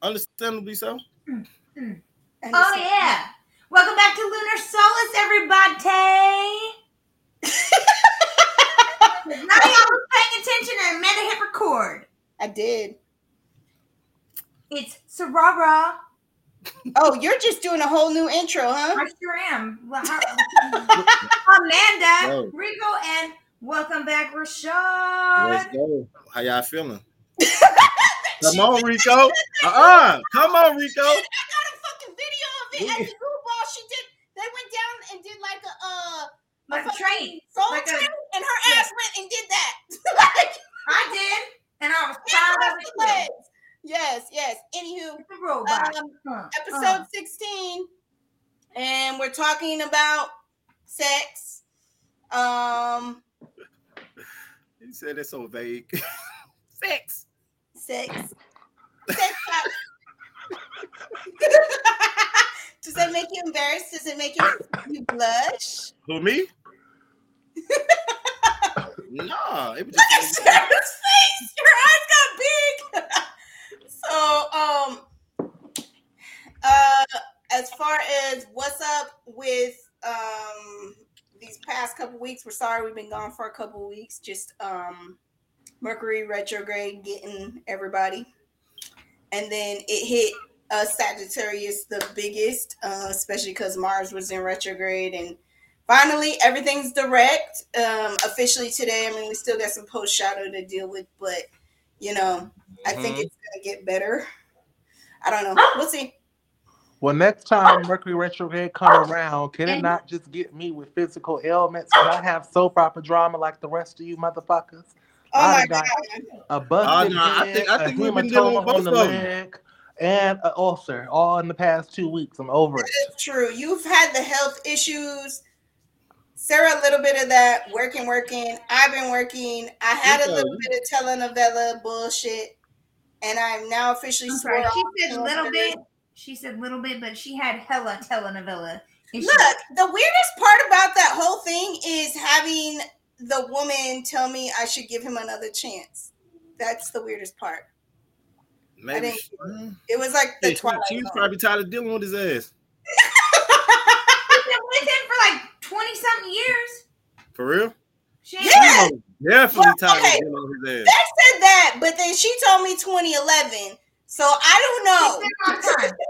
Understandably so. Mm, mm. Oh yeah. Welcome back to Lunar Solace, everybody. None of y'all was paying attention and Amanda hit record. I did. It's Sarara. Oh, you're just doing a whole new intro, huh? I sure am. Amanda, Yo. Rico, and welcome back, Rashad. Let's go. How y'all feeling? Come on, Rico. Uh-uh. Come on, Rico. I got a fucking video of it at the Blue Ball. She did. They went down and did like a uh Like a train. phone Like a- train, and her Yeah. ass went and did that. like I did, and I was and proud of it. the legs. Yes, yes. Anywho, It's a robot. um, Huh, episode huh. 16 and we're talking about sex um He said it's so vague. Sex. Sex sex does that make you embarrassed? Does it make you, you blush? Who me? nah, it was look at just sarah's face. Your eyes got big. So um uh as far as what's up with um these past couple weeks we're sorry we've been gone for a couple weeks just um mercury retrograde getting everybody and then it hit uh sagittarius the biggest uh especially because mars was in retrograde and finally everything's direct um officially today i mean we still got some post shadow to deal with but you know i think Mhm. it's gonna get better i don't know we'll see Well, next time Mercury retrograde come around, can it not just get me with physical ailments? Can I have soap opera drama like the rest of you motherfuckers? Oh I my got god a busted Oh, no, I think- I a think we've been dealing with hematoma on both the of 'em. leg, and an ulcer, all in the past two weeks. I'm over it. It's true. You've had the health issues. Sarah, a little bit of that. Working, working. I've been working. I had a little bit of telenovela bullshit, and I'm now officially I'm sorry. She said telenovela. little bit. She said little bit, but she had hella telenovela. issues. Look, the weirdest part about that whole thing is having the woman tell me I should give him another chance. That's the weirdest part. maybe. think- Mm. It was like the Yeah, she, Twilight. she was probably tired of dealing with his ass. She's been with him for like twenty something years. For real? She Yeah. Definitely Well, tired okay. of dealing with his ass. They said that, but then she told me 2011. So I don't know. It's been a long time.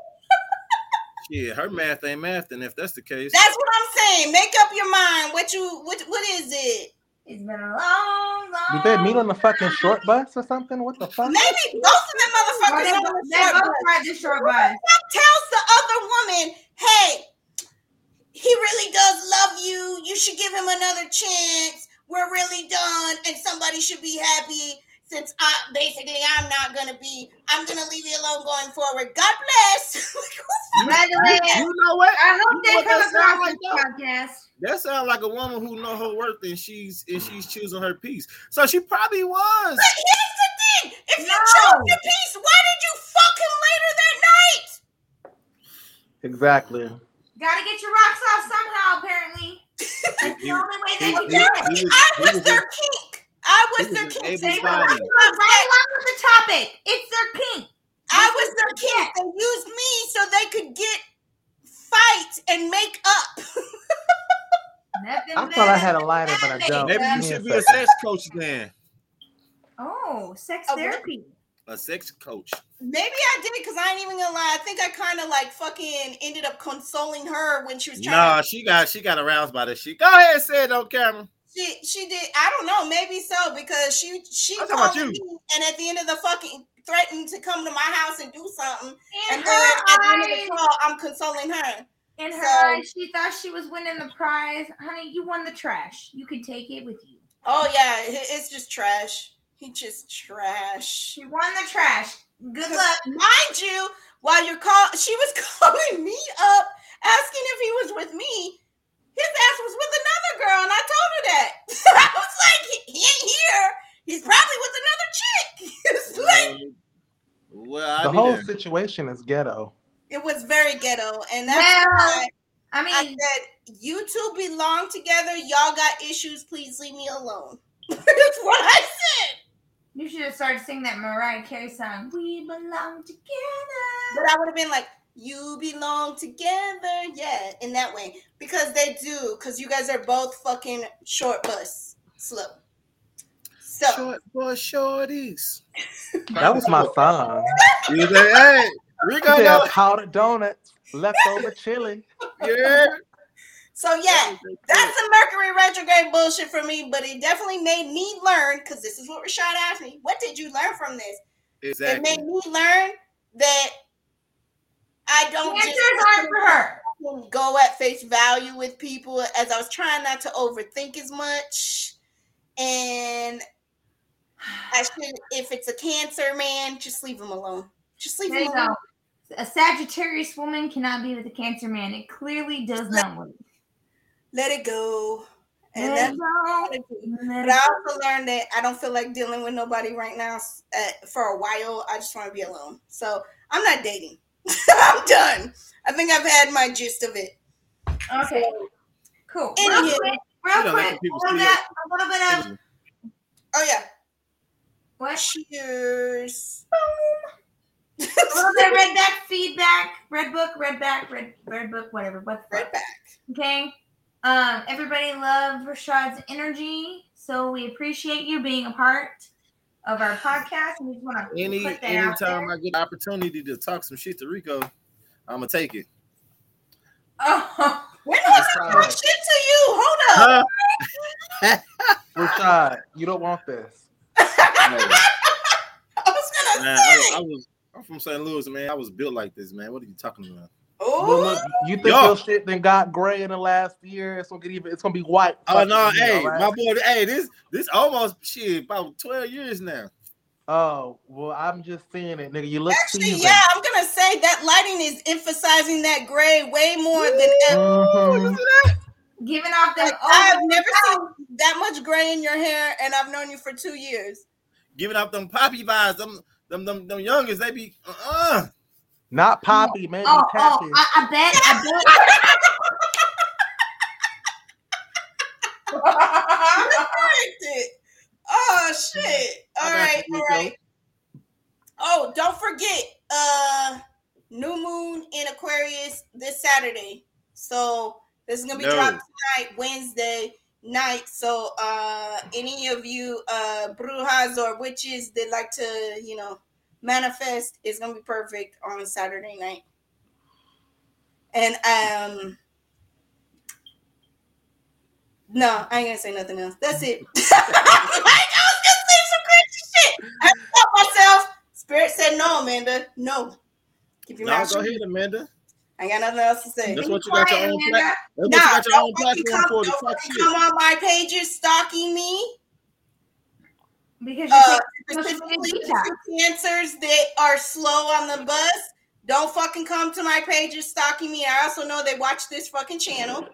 Yeah, her math ain't math, and if that's the case, That's what I'm saying. Make up your mind. What you what what is it? It's been a long, long. Did they meet on the fucking short bus or something? What the fuck? Maybe both of them motherfuckers they, on the short bus. ride the short bus. tells the other woman, "Hey, he really does love you. You should give him another chance. We're really done, and somebody should be happy." Since I basically I'm not gonna be, I'm gonna leave you alone going forward. God bless. Congratulations. you know what? I hope You they know come that sound across like, this podcast. That sounds like a woman who know her worth and she's and she's choosing her piece. So she probably was. But here's the thing: if you No. chose your piece, why did you fuck him later that night? Exactly. Gotta get your rocks off somehow, apparently. That's the only way they He- can do it. I was was their a- kink. I was was their an kink. able They They were were right right along with the topic. It's their kink. I was their kink. They used me so they could get fight and make up. Nothing I thought I had a lighter, but I don't. Maybe you nigga. Give me should be a sex coach then. Oh, sex A what? therapy. A sex coach. Maybe I did because I ain't even gonna lie. I think I kind of like fucking ended up consoling her when she was trying. Nah, to, she got she got aroused by this shit. Go ahead and say it on camera. She she did. I don't know. Maybe so because she she I'm talking about called you. me and at the end of the fucking threatened to come to my house and do something. In And her then at the end of the call, I'm consoling her. in her so- eyes, she thought she was winning the prize. Honey, you won the trash. You can take it with you. Oh yeah, it's just trash. He just trash. She won the trash. Good luck. Mind you, while you're call, she was calling me up asking if he was with me. His ass was with another girl, and I told her that. I was like, he he ain't here. He's probably with another chick. It's like- Well, I The whole there. situation is ghetto. it was very ghetto, and that's Well, why I I mean, said, "You two belong together. Y'all got issues. Please leave me alone." that's what I said. You should have started singing that Mariah Carey song. We belong together. But I would have been like, you belong together. Yeah, in that way. Because they do, because you guys are both fucking short bus slow. So Short boy shorties. That was my song. You say, hey, Rico, Yeah, know- powdered donuts, leftover chili. yeah. so yeah, that's the Mercury retrograde bullshit for me, but it definitely made me learn, because this is what Rashad asked me. What did you learn from this? Is it made me learn that I don't Answers just aren't for her. go at face value with people as I was trying not to overthink as much. And I should, if it's a cancer man, just leave him alone. Just leave There him alone. go. A Sagittarius woman cannot be with a Cancer man. It clearly does not work. Let it go. And Let that's it go. Let But I go. also learned that I don't feel like dealing with nobody right now uh, for a while. I just want to be alone. So I'm not dating. I'm done. I think I've had my gist of it. Okay. Cool. Real Anywho. quick, real don't quick, a little bit, a little bit of Oh yeah. what? Cheers. A little bit of red back feedback, red book, red back, red red book, whatever. What's right back. Okay. Um, everybody loved Rashad's energy, so we appreciate you being a part of our podcast. And we just want to Any put that anytime. I get the opportunity to talk some shit to Rico, I'm gonna take it. Oh, When was I talk shit to you? Hold up. Huh? Rashad, you don't want this. I was gonna Man, say. I, I was I'm from St. Louis, man. I was built like this, man. What are you talking about? Well, look, you think Yo. your shit then got gray in the last year? It's gonna get even. It's gonna be white. Oh no, fucking, hey, all right? my boy, hey, this this almost shit about 12 years now. Oh well, I'm just seeing it, nigga. You look Actually, seasoned. yeah, I'm gonna say that lighting is emphasizing that gray way more than ever. Mhm. giving off that. Like, I've over- never seen that much gray in your hair, and I've known you for two years. Giving off them poppy vibes, them them them, them youngest, they be uh Not poppy, maybe Oh, oh, tappy. I, I bet, I Corrected. Oh shit! All I got right, you, all Rico. right. Oh, don't forget, uh, new moon in Aquarius this Saturday. So this is gonna be No. dropped tonight, Wednesday night. So uh, any of you uh brujas or witches that like to, you know, manifest is gonna be perfect on Saturday night. And um. No, I ain't gonna say nothing else. That's it. like, I was gonna say some crazy shit. I stopped myself. Spirit said no, Amanda. No. Keep your no, mouth go shut. ahead, Amanda. I ain't got nothing else to say. That's what you got your own Amanda. plat- That's what Nah, you got your own don't fucking platform come, for don't talk fucking shit. come on my pages stalking me. Because you Uh, take social specifically media the cancers that are slow on the bus. Don't fucking come to my pages stalking me. I also know they watch this fucking channel.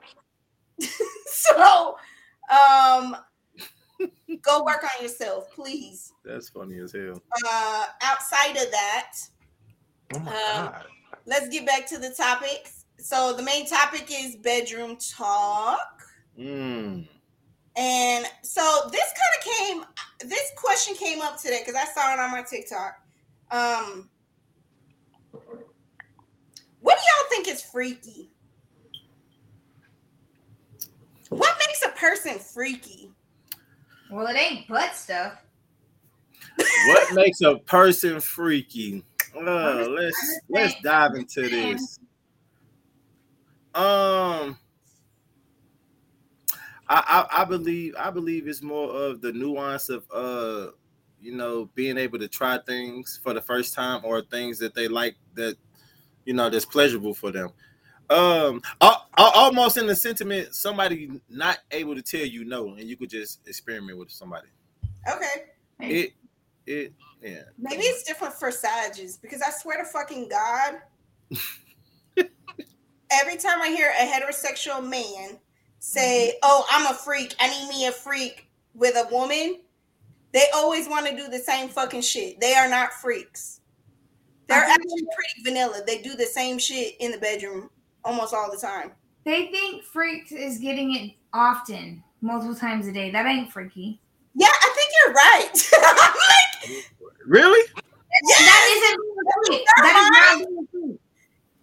so, um, go work on yourself, please. That's funny as hell. Uh, outside of that, oh my um, god. let's get back to the topics. So the main topic is bedroom talk. Mm. And so this kind of came, this question came up today because I saw it on my TikTok. Um, what do y'all think is freaky? What makes a person freaky? Well, it ain't butt stuff. What makes a person freaky? Uh, let's let's dive into this. Um, I, I I believe I believe it's more of the nuance of uh, you know, being able to try things for the first time or things that they like that, you know, that's pleasurable for them. Um, al- al- almost in the sentiment, somebody not able to tell you no, and you could just experiment with somebody. Okay, It, it, yeah. maybe it's different for Sages because I swear to fucking God, every time I hear a heterosexual man say, "Oh, I'm a freak. I need me a freak with a woman," they always want to do the same fucking shit. They are not freaks. They're actually pretty vanilla. They do the same shit in the bedroom almost all the time. They think freaks is getting it often, multiple times a day. That ain't freaky. Yeah, I think you're right. like Really? That isn't being a freak. That is not a freak.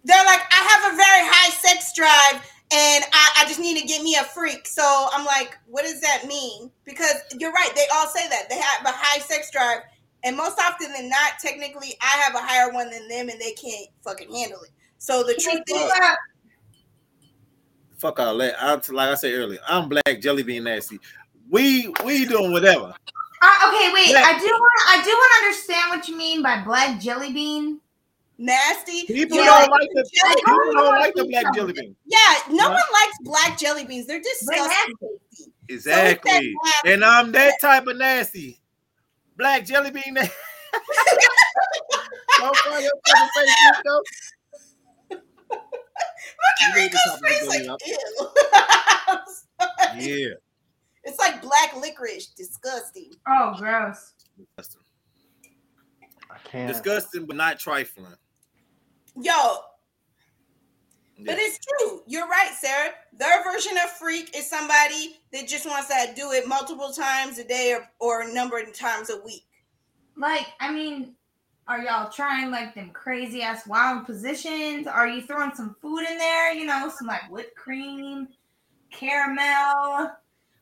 They're like, I have a very high sex drive and I, I just need to get me a freak. So I'm like, what does that mean? Because you're right, they all say that. They have a high sex drive. And most often than not, technically, I have a higher one than them and they can't fucking handle it. So the truth is, Fuck all that. I'm, like I said earlier, I'm black jelly bean nasty. We we doing whatever. Uh, okay, wait. Yeah. I do want. I do want to understand what you mean by black jelly bean. Nasty. People Yeah, don't like the jelly- people don't like the black jelly bean. Yeah, no Huh? one likes black jelly beans. They're They're disgusting. nasty. Exactly. And I'm that type of nasty. Black jelly bean nasty. Don't call your fucking face, Rico. Look at You need to Rico's face the like, jelly up. ew. Yeah. It's like black licorice. Disgusting. Oh, gross. Disgusting. I can't. Disgusting, but not trifling. Yo, but it's true. You're right, Sarah. Their version of freak is somebody that just wants to do it multiple times a day or, or a number of times a week. Like, I mean, are y'all trying like them crazy ass wild positions? Are you throwing some food in there? You know, some like whipped cream, caramel.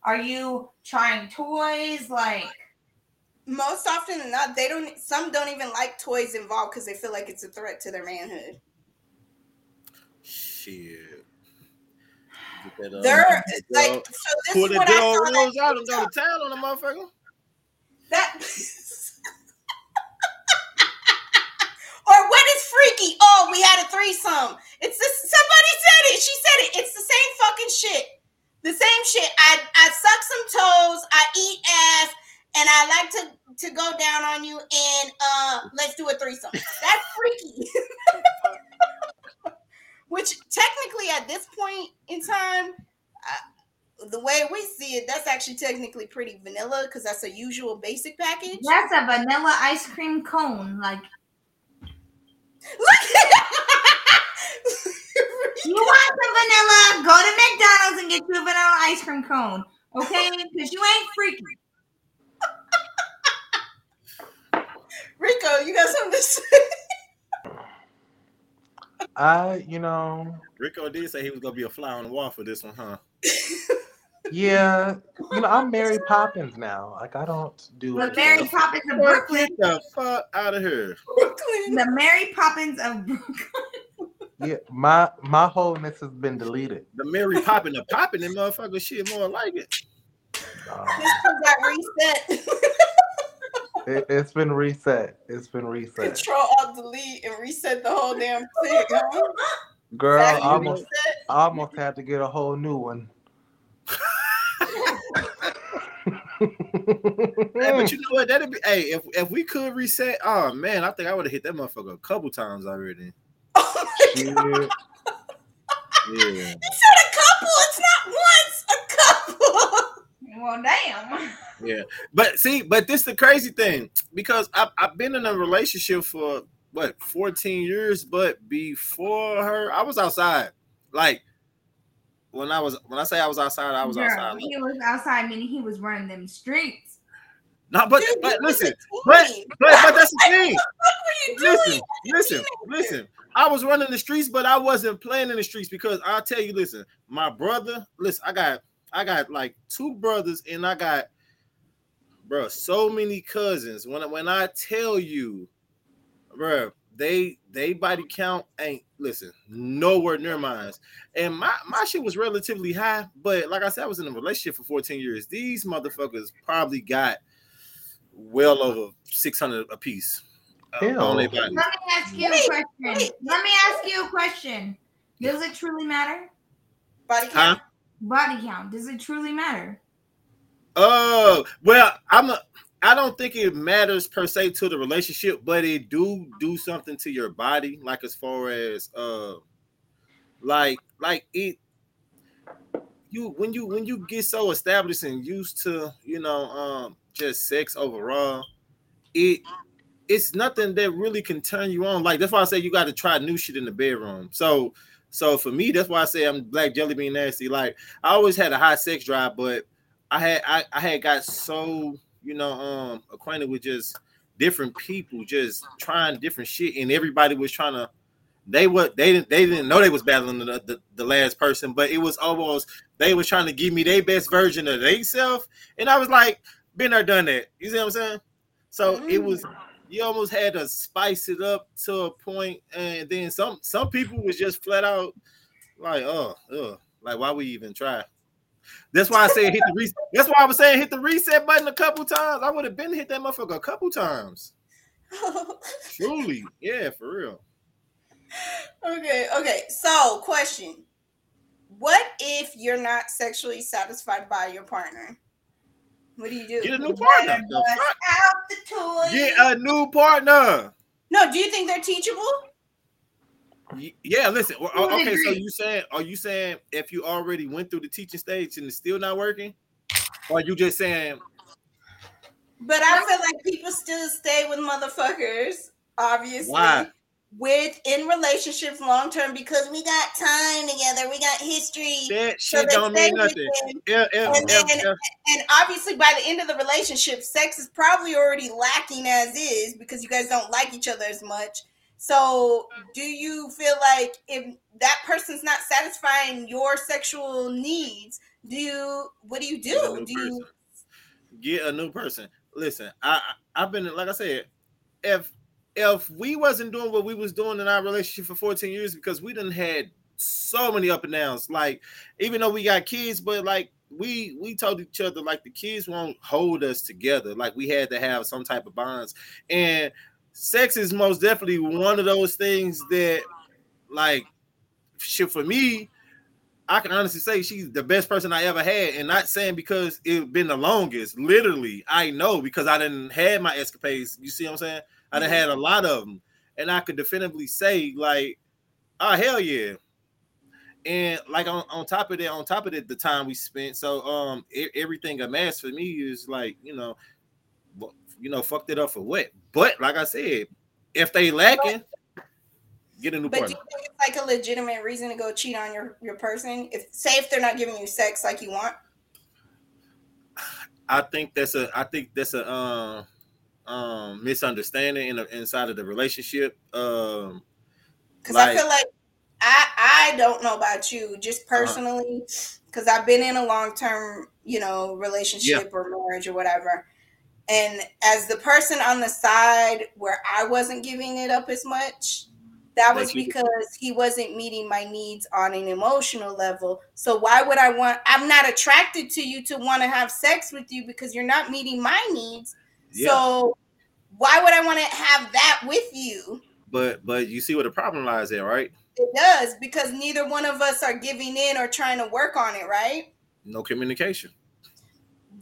Are you trying toys? Like, Most often than not, they don't. Some don't even like toys involved because they feel like it's a threat to their manhood. Shit. That, uh, They're girl, like, so this pull is the what I saw. that out and go to town on a motherfucker. That. or what is freaky? Oh, we had a threesome. It's this. Somebody said it. She said it. It's the same fucking shit. The same shit. I I suck some toes. I eat ass, and I like to to go down on you. And uh, let's do a threesome. That's freaky. Which technically, at this point in time, uh, the way we see it, that's actually technically pretty vanilla because that's a usual basic package. that's a vanilla ice cream cone. Like, Look you want some vanilla? Go to McDonald's and get you a vanilla ice cream cone. Okay? Because you ain't freaky. Rico, you got something to say? I, you know, Rico did say he was gonna be a fly on the wall for this one, huh? yeah, you know, I'm Mary Poppins now. Like I don't do The it. Mary Poppins of Brooklyn. Get the fuck out of here. Brooklyn. The Mary Poppins of Brooklyn. Yeah, my my wholeness has been deleted. The Mary popping, the popping, that motherfucker shit more like it. Uh, This one got reset. it, it's been reset. It's been reset. Control Alt Delete and reset the whole damn thing. Huh? Girl, I Exactly almost reset. I almost had to get a whole new one. Hey, but you know what? That'd be hey, if if we could reset, oh man, I think I would have hit that motherfucker a couple times already. Oh my God. Yeah. You said a couple. It's not once. A couple. Well, damn. Yeah, but see, but this the crazy thing because I've, I've been in a relationship for what 14 years, but before her, I was outside. Like when I was when I say I was outside, I was Girl, outside. He was outside, meaning he was running them streets. no, but Dude, but listen, but but but that's the thing. What were you doing? Listen, listen, listen. I was running the streets, but I wasn't playing in the streets because I'll tell you, listen, my brother, listen, I got I got like two brothers and I got bro, so many cousins. When when I tell you, bro, they they body count ain't listen, nowhere near mine. And my my shit was relatively high, but like I said, I was in a relationship for 14 years. These motherfuckers probably got well over 600 a piece. uh, Ew. on their body. Let me ask you a question. Let me ask you a question. Does it truly matter? Body Huh? Body count. Does it truly matter? Oh well, I'm a. I don't think it matters per se to the relationship, but it do do something to your body, like as far as uh, like like it. You when you when you get so established and used to you know um just sex overall, it it's nothing that really can turn you on. Like that's why I say you got to try new shit in the bedroom. So so for me, that's why I say I'm black jelly bean nasty. Like I always had a high sex drive, but I had I, I had got so you know um acquainted with just different people just trying different shit, and everybody was trying to. They were they didn't they didn't know they was battling the, the, the last person, but it was almost they was trying to give me their best version of themselves, and I was like, been there, done that. You see what I'm saying? So mm-hmm. it was you almost had to spice it up to a point, and then some some people was just flat out like, oh, ugh, like why we even try? That's why I said hit the reset. That's why I was saying hit the reset button a couple times. I would have been hit that motherfucker a couple times. Truly, yeah, for real. Okay, okay. So, question: What if you're not sexually satisfied by your partner? What do you do? Get a new partner. Out the toys. Get a new partner. No, do you think they're teachable? Yeah, listen. Okay, so you saying are you saying if you already went through the teaching stage and it's still not working, or you just saying? But I feel like people still stay with motherfuckers, obviously. Why? With in relationships long term because we got time together, we got history. That shit so don't mean nothing. Yeah, yeah, and, then, yeah, and obviously, by the end of the relationship, sex is probably already lacking as is because you guys don't like each other as much so, do you feel like if that person's not satisfying your sexual needs, do you what do you do? Do you get a new person? Listen, I I've been like I said, if if we wasn't doing what we was doing in our relationship for 14 years because we didn't had so many up and downs. Like even though we got kids, but like we we told each other like the kids won't hold us together. Like we had to have some type of bonds. And sex is most definitely one of those things that, like, shit for me, I can honestly say she's the best person I ever had, and not saying because it been the longest. Literally, I know because I didn't have my escapades. You see what I'm saying? I done had a lot of them, and I could definitively say like, oh hell yeah. And like on, on top of that, on top of it, the time we spent, so um, everything amassed for me is like you know, you know, fucked it up for what? But like I said, if they lacking, get a new but partner. do you think it's like a legitimate reason to go cheat on your your person? If say if they're not giving you sex like you want. I think that's a I think that's a um um misunderstanding in the, inside of the relationship. Um because like, I feel like I I don't know about you just uh-huh. personally because uh-huh. I've been in a long term you know relationship yeah. or marriage or whatever, and as the person on the side where I wasn't giving it up as much, that was because he wasn't meeting my needs on an emotional level. So why would I want I'm not attracted to you to want to have sex with you because you're not meeting my needs. Yeah. So why would I want to have that with you? But but you see where the problem lies there, right? It does because neither one of us are giving in or trying to work on it, right? No communication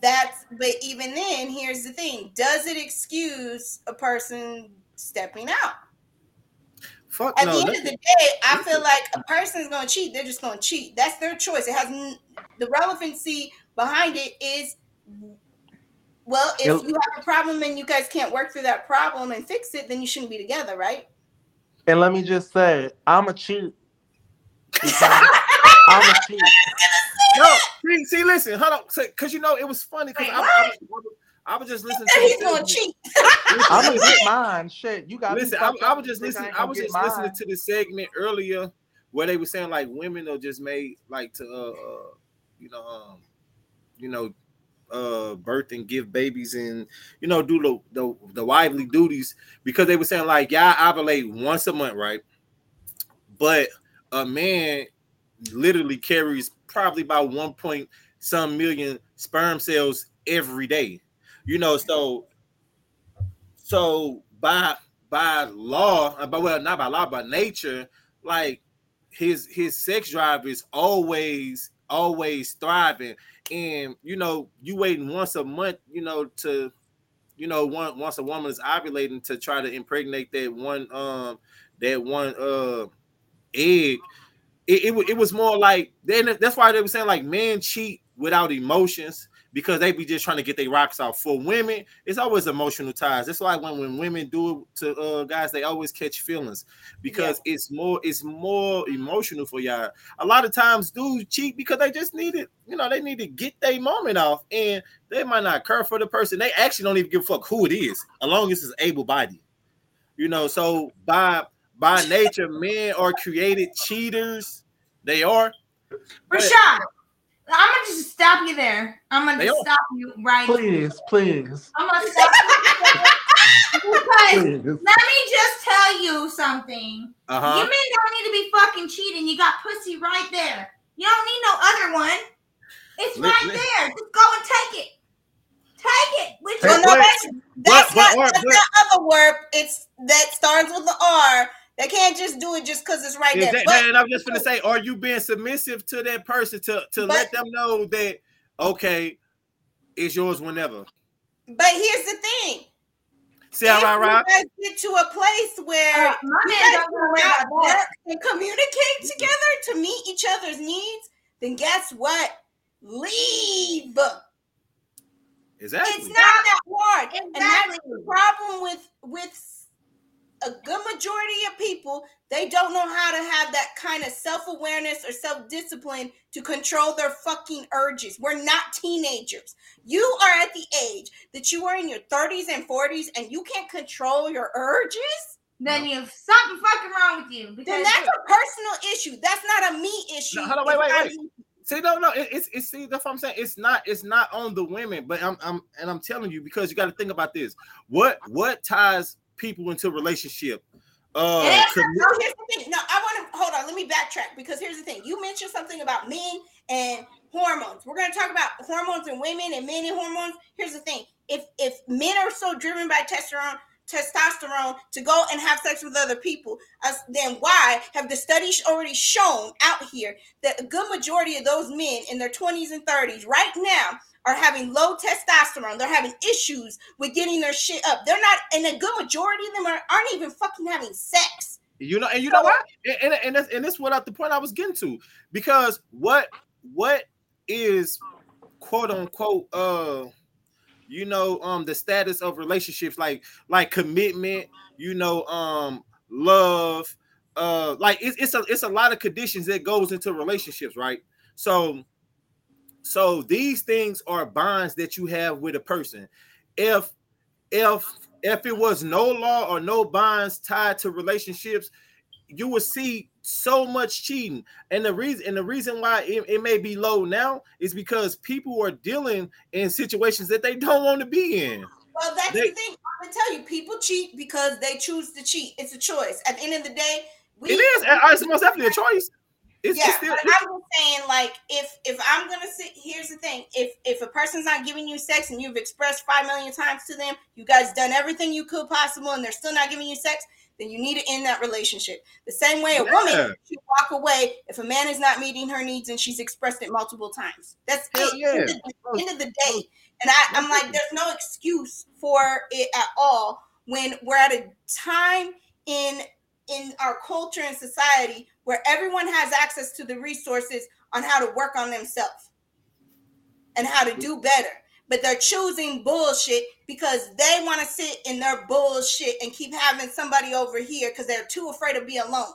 that's but even then here's the thing does it excuse a person stepping out Fuck at no, the end of the day i feel like a person is going to cheat they're just going to cheat that's their choice it has the relevancy behind it is well if you have a problem and you guys can't work through that problem and fix it then you shouldn't be together right and let me just say i'm a cheat i'm a cheat no, see, see, listen, hold on, because you know it was funny because I, I, I, was just listening. to He's gonna cheat. I'm gonna get mine. Shit, you got. Listen, I, I was just listening. I, was just mine. listening to the segment earlier where they were saying like women are just made like to, uh, uh you know, um, you know, uh birth and give babies and you know do the the, the wifely duties because they were saying like yeah I ovulate once a month right but a man literally carries probably about one point some million sperm cells every day. You know, so so by by law, uh, but well, not by law, but nature, like his his sex drive is always always thriving. And you know, you waiting once a month, you know, to you know, one once a woman is ovulating to try to impregnate that one um that one uh egg it, it, it was more like then that's why they were saying like men cheat without emotions because they be just trying to get their rocks off. For women, it's always emotional ties. It's like when, when women do it to uh, guys, they always catch feelings because it's more it's more emotional for y'all. A lot of times dudes cheat because they just need it, you know, they need to get their moment off and they might not care for the person. They actually don't even give a fuck who it is, as long as it's able bodied. You know, so by by nature, men are created cheaters. They are. Rashad, I'm gonna just stop you there. I'm gonna just stop you right. Please, please, I'm gonna stop you because please. let me just tell you something. Uh-huh. You men don't need to be fucking cheating. You got pussy right there. You don't need no other one. It's Li- right li- there. Just go and take it. Take it. With Hey, Well, your no, but- that's, that's but- not but- that's but- not other word. It's that starts with the R. They can't just do it just because it's right Is there. But and I'm just gonna say, are you being submissive to that person to to But- let them know that okay, it's yours whenever. but here's the thing. See how I if rock? you guys get to a place where Uh, my you man guys don't go out that. work and communicate together to meet each other's needs, then guess what? Leave. Exactly. It's not that hard. And that's Exactly. the problem with with a good majority of people. They don't know how to have that kind of self-awareness or self-discipline to control their fucking urges. We're not teenagers. You are at the age that you are in your 30s and 40s and you can't control your urges. Then you have something fucking wrong with you. Then that's a personal issue. That's not a me issue. No, hold on, wait, wait, wait. me. See, no, no, it, it's it's see that's what I'm saying. It's not it's not on the women, but I'm I'm and I'm telling you because you got to think about this. What what ties people into relationship? Uh, No, here's the thing. No, I want to hold on. Let me backtrack because here's the thing. You mentioned something about men and hormones. We're going to talk about hormones and women and men and hormones. Here's the thing. If if men are so driven by testosterone, testosterone to go and have sex with other people, as, then why have the studies already shown out here that a good majority of those men in their 20s and 30s right now are having low testosterone. They're having issues with getting their shit up. They're not, and a good majority of them are, aren't even fucking having sex. You know, and you know what? And and, and that's and that's what I, the point I was getting to because what what is quote unquote uh you know um the status of relationships like like commitment you know um love uh like it's it's a it's a lot of conditions that goes into relationships right so so these things are bonds that you have with a person if if if it was no law or no bonds tied to relationships you would see so much cheating and the reason and the reason why it, it may be low now is because people are dealing in situations that they don't want to be in Well, that's They- the thing. I'm gonna tell you, people cheat because they choose to cheat. It's a choice. At the end of the day, we it is it's most definitely a choice it's, yeah, it's still just saying, like, if if I'm gonna sit, here's the thing: if if a person's not giving you sex and you've expressed five million times to them, you guys done everything you could possible, and they're still not giving you sex, then you need to end that relationship. The same way a Yeah. woman should walk away if a man is not meeting her needs and she's expressed it multiple times. That's it. yeah. End, of the, oh. end of the day, and I, I'm like, there's no excuse for it at all when we're at a time in in our culture and society where everyone has access to the resources on how to work on themselves and how to do better. But they're choosing bullshit because they want to sit in their bullshit and keep having somebody over here because they're too afraid to be alone.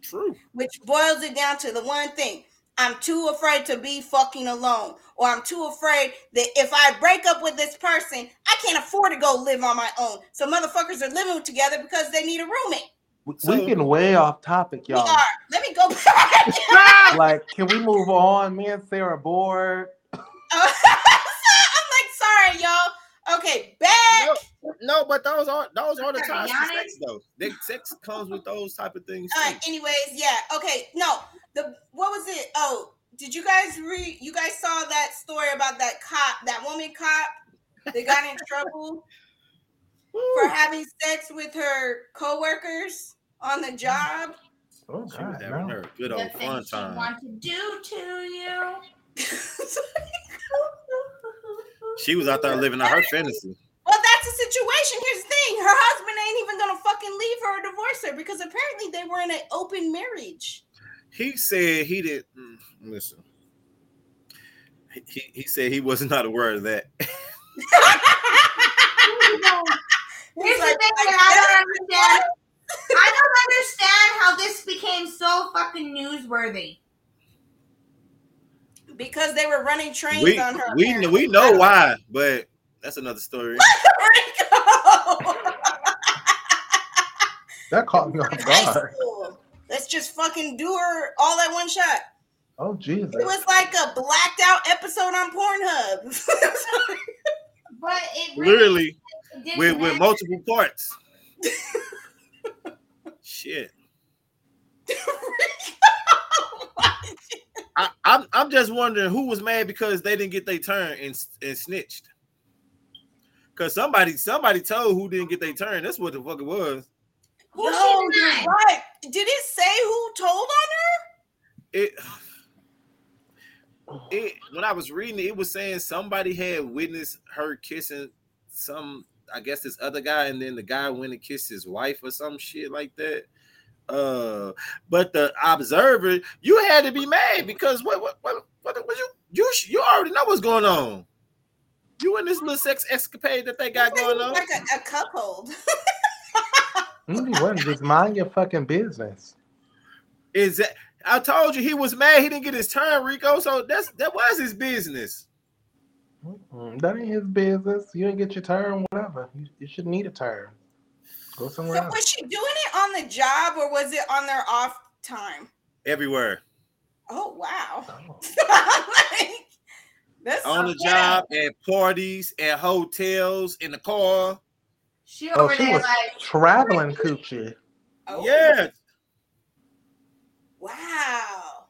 true Which boils it down to the one thing I'm too afraid to be fucking alone, or I'm too afraid that if I break up with this person, I can't afford to go live on my own. So motherfuckers are living together because they need a roommate. We So- we getting way off topic, y'all. are. Let me go back. Like, can we move on? Me and Sarah are bored. I'm like, sorry, y'all. Okay, back. no, no but those are those are the Okay, ties to Giannis. sex though they, sex comes with those type of things All too. right. Anyways, yeah. Okay. No. The what was it? Oh, did you guys read? You guys saw that story about that cop, that woman cop that got in trouble for having sex with her coworkers on the job. Oh, she was having no. her good the old fun things she time want to do to you. she was out there living out her fantasy Well, that's the situation. Here's the thing: her husband ain't even gonna fucking leave her or divorce her because apparently they were in an open marriage. he said he didn't mm, listen He, he said he was not aware of that. Here's like, the thing that I don't understand. I don't understand how this became so fucking newsworthy. because they were running trains We on her. we apparently. we know why, but that's another story. That caught me off guard. Let's just fucking do her all at one shot. Oh Jesus. It was like a blacked out episode on Pornhub. But it really Literally with with multiple parts. Shit. I, I'm I'm just wondering who was mad because they didn't get their turn and and snitched. Cause somebody somebody told who didn't get their turn. That's what the fuck it was. Who Yo, she you're denied? right. Did it say who told on her? It it when I was reading it, it was saying somebody had witnessed her kissing some I guess this other guy, and then the guy went and kissed his wife or some shit like that. Uh, but the observer, you had to be mad because what what what what, what you you you already know what's going on. You and this little sex escapade that they got It going was on. Like a, a cup. Mm, what? Just mind your fucking business. Is that I told you he was mad he didn't get his turn, Rico. So that's that was his business. Mm, That ain't his business. You didn't get your turn, whatever. You, you should need a turn. Go somewhere So else. was she doing it on the job or was it on their off time? Everywhere. Oh wow. Oh. Like, that's On the so job, at parties, at hotels, in the car. She Oh, over she there was like traveling coochie. Oh, Yeah. Wow.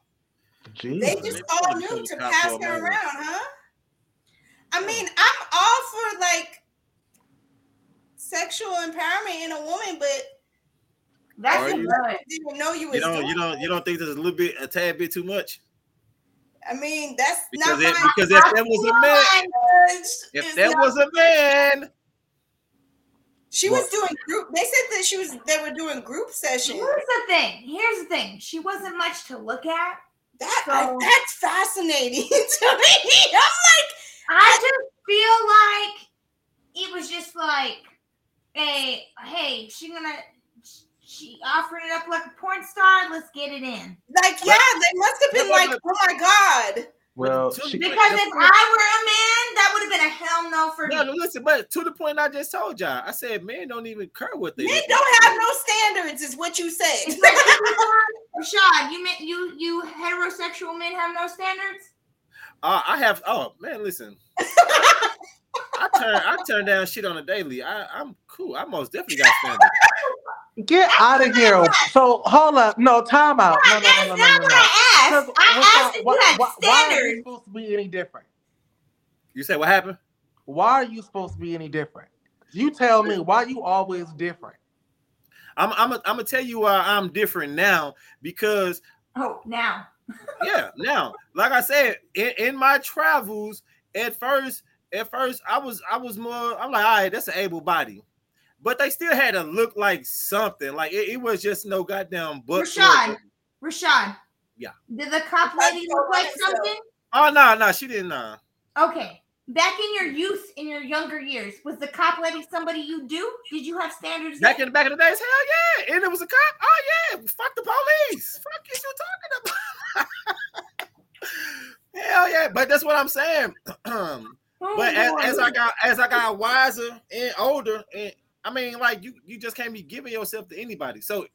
They just all knew to pass her around, huh? I mean, I'm all for like sexual empowerment in a woman, but that's a you? good. didn't know you You don't doing you don't you don't think there's a little bit a tad bit too much? I mean, that's Because not if, my because if that was a man, if that was a man, she was doing group. They said that she was. They were doing group sessions. Here's the thing. Here's the thing. She wasn't much to look at. That So- that's fascinating to me. I'm like, I just feel like it was just like, hey, hey, she gonna she offered it up like a porn star. Let's get it in. like yeah, they must have been like, oh my god. Well, Two- she, Because if I were a man, that would have been a hell no for no, me. no, listen, but to the point I just told y'all, I said men don't even care what they Men look don't have no standards, is what you said. It's like, Rashad, you mean you you heterosexual men have no standards. Uh, I have oh man, listen. I turn I turn down shit on a daily. I, I'm cool. I most definitely got standards. get out of here. So hold up. No, time out. No, no, no, no, no, no. no. I asked. I asked if you had why- Why are you supposed to be any different? You say what happened? Why are you supposed to be any different? You tell me why you always different. I'm I'm I'm gonna tell you why I'm different now because Oh, now. Yeah, now, like I said, in, in my travels, at first, at first, I was I was more, I'm like, all right, that's an able body. But they still had to look like something. Like it, it was just no goddamn book. Rashad. Rashad. Yeah. Did the cop lady look like something? Oh no, no, she didn't uh Okay. Back in your youth, in your younger years, was the cop lady somebody you do? Did you have standards? back in the back of the days, hell yeah. And it was a cop. Oh yeah, fuck the police. Fuck is you talking about? Hell yeah, but that's what I'm saying. Oh, But as, as I got as I got wiser and older, and I mean, like you you just can't be giving yourself to anybody. So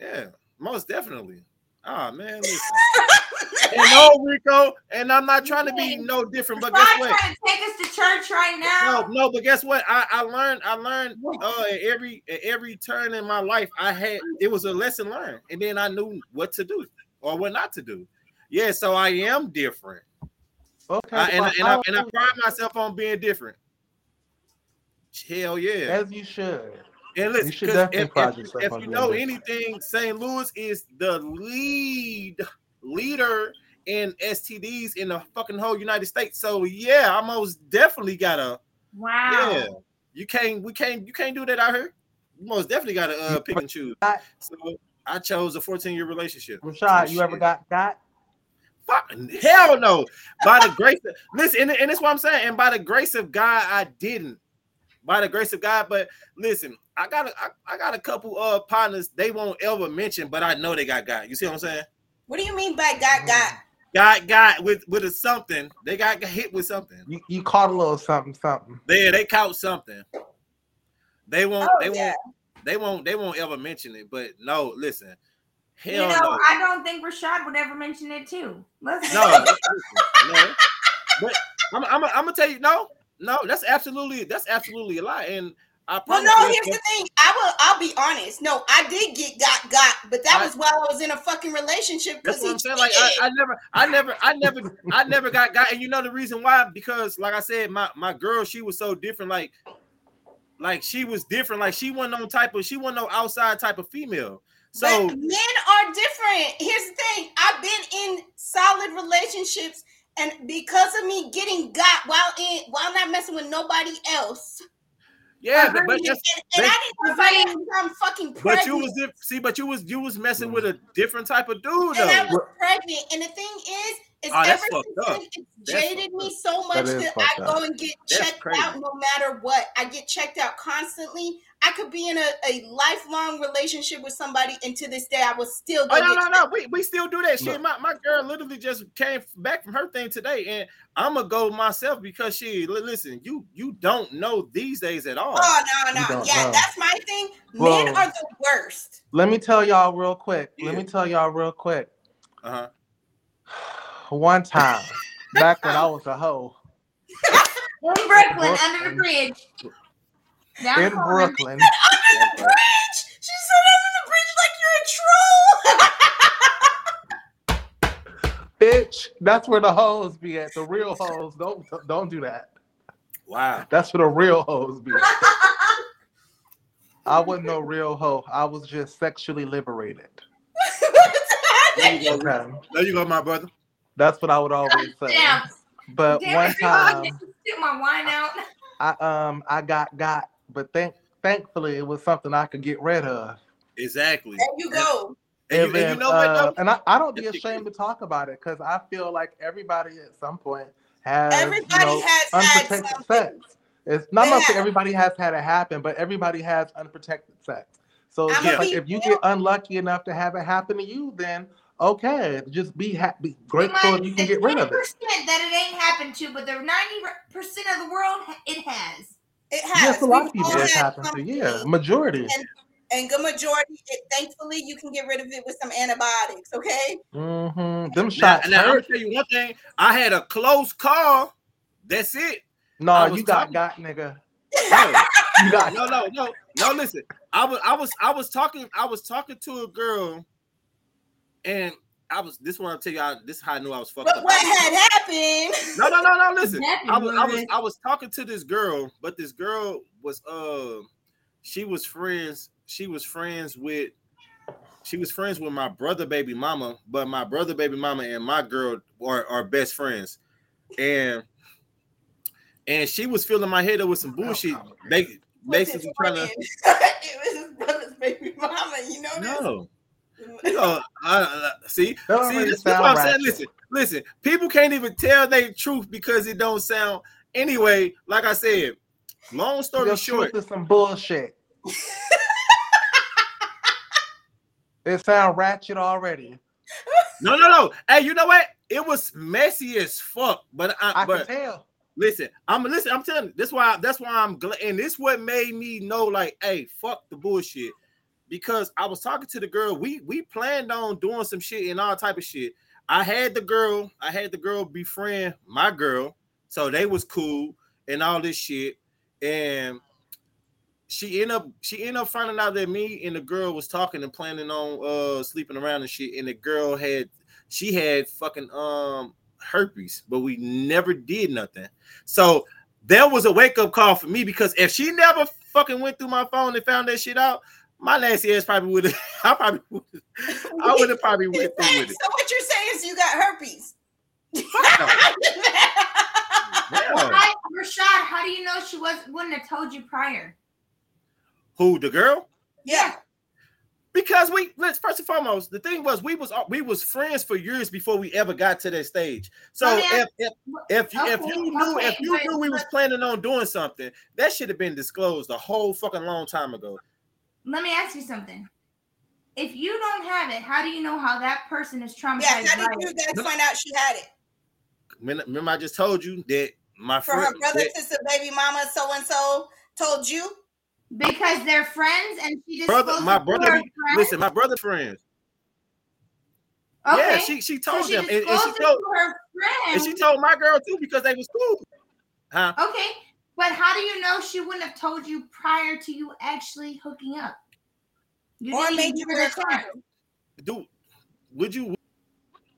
yeah, most definitely. Oh man, and no Rico, and I'm not trying to be no different, but guess what? trying to take us to church right No, now. no, but guess what? I, I learned I learned uh at every at every turn in my life I had it was a lesson learned, and then I knew what to do or what not to do. Yeah, so I am different. Okay. I, and, well, and, I, and I pride myself on being different. Hell yeah. as you should. And listen, you should 'cause definitely if, pride if- yourself if on you know different. anything, St. Louis is the lead leader in STDs in the fucking whole United States. So yeah, I most definitely gotta Wow. yeah. You can't we can't you can't do that out here. You most definitely gotta uh pick and choose. So I chose a 14 year relationship. Rashad, So you ever got got? Fuck, hell no. By the grace of listen, and, and that's what I'm saying. And by the grace of God, I didn't. By the grace of God, but listen, I got a, I, I got a couple of partners they won't ever mention, but I know they got God. You see what I'm saying? What do you mean by God God? Got got with with a something. They got, got hit with something. You, you caught a little something, something. They they caught something. They won't. Oh, they yeah. won't. They won't. They won't ever mention it. But no, listen. Hell you know, no. I don't think Rashad would ever mention it too. Let's No, no. But I'm, I'm, I'm gonna tell you, no, no, that's absolutely, that's absolutely a lie. And I Well, promise no. you, Here's the thing. I will. I'll be honest. No, I did get got got, but that I- was while I was in a fucking relationship. That's Because what I'm saying. Like I. I never, I never, I never, I never got got. And you know the reason why? Because like I said, my my girl, she was so different. Like, like she was different. Like she wasn't no type of, she wasn't no outside type of female. So but men are different. Here's the thing: I've been in solid relationships, and because of me getting got while in while not messing with nobody else, yeah, but, but and, and they- I didn't out I'm fucking pregnant. but you was see, but you was you was messing with a different type of dude and I was pregnant. And the thing is, is Oh, that's ever fucked since up. it's That's jaded me so much That is that, I go and get That's checked crazy. out no matter what. I get checked out constantly. I could be in a, a lifelong relationship with somebody, and to this day, I was still go Oh no, get no, no. We, we still do that shit. Look. My, my girl literally just came back from her thing today, and I'm gonna go myself because she listen, you you don't know these days at all. Oh no, no, yeah, know. that's my thing. Men are the worst. Let me tell y'all real quick. Let me tell y'all real quick. Uh-huh. One time, back when I was a hoe in Brooklyn, Brooklyn. under the bridge. Down in. Brooklyn, Under the bridge. She said under the bridge like you're a troll. bitch. That's where the hoes be at. The real hoes. Don't don't do that. Wow. That's where the real hoes be. At. I wasn't no real hoe. I was just sexually liberated. There you go. Okay. There you go, my brother. That's what I would always say. Damn, But damn one time, Stick my wine out. I um I got got, but thank thankfully it was something I could get rid of. Exactly. there you go. And, you, And, and you then, know uh, and I, I don't be ashamed to talk about it because I feel like everybody at some point has Everybody you know, has unprotected something. sex. It's not They not everybody has had it happen, but everybody has unprotected sex. So it's I'ma like if you get unlucky enough to have it happen to you, then okay, just be happy, grateful if you can get rid of it. percent that it ain't happened to, but the ninety percent of the world it has. It has. Yes, a lot of We've people all it's happened to. Yeah, majority. And good majority, it, thankfully, you can get rid of it with some antibiotics. Okay. Mm-hmm. Them Now, shots now I'm gonna tell you one thing. I had a close call. That's it. No, I you got talking- got nigga. No, You got no, no, no, no. Listen, I was, I was, I was talking, I was talking to a girl, and I was. This one I'll tell you. I, this is how I knew I was fucked But up. what had happened? No, no, no, no. Listen, I was, I was, I was talking to this girl, but this girl was, uh, she was friends. She was friends with, she was friends with my brother, baby mama. But my brother, baby mama, and my girl are, are best friends, and and she was filling my head up with some bullshit. They What's his basically trying to. it was his brother's baby mama. You know this? No, you know, I, I- see, don't see, this is what I'm saying. Listen, listen, people can't even tell their truth because it don't sound. Anyway, like I said, long story Your short, is some bullshit. it sound ratchet already. no, no, no. Hey, you know what? It was messy as fuck, but I, I can tell. listen, I'm listen. I'm telling you, this why that's why I'm glad, and this what made me know, like, hey, fuck the bullshit, because I was talking to the girl. We we planned on doing some shit and all type of shit. I had the girl, I had the girl befriend my girl, so they was cool and all this shit, and she ended up she ended up finding out that me and the girl was talking and planning on uh sleeping around and shit, and the girl had she had fucking um herpes, but we never did nothing. So there was a wake up call for me because if she never fucking went through my phone and found that shit out, my nasty ass probably would have. I probably would've, I would have probably went through Hey, with so what you're saying is you got herpes? Yeah. Why, Rashad? How do you know she was wouldn't have told you prior? Who the girl? yeah. Because we let's first and foremost, the thing was we was uh, we was friends for years before we ever got to that stage. So oh, Let me if if if you, if you knew okay, if you but- knew we was planning on doing something, that should have been disclosed a whole fucking long time ago. Let me ask you something. If you don't have it, how do you know how that person is traumatized? Yeah, how did you guys find out she had it? Remember remember I just told you that my For her brother, that- sister, baby mama, so and so told you? Because they're friends, and she just brother, my to brother, her listen, my brother friends. Okay. Yeah, she she so told she them, and, and she told to her and she told my girl too because they was cool. Huh? Okay, but how do you know she wouldn't have told you prior to you actually hooking up? You Or made you give wear a the chance. condom? Do would you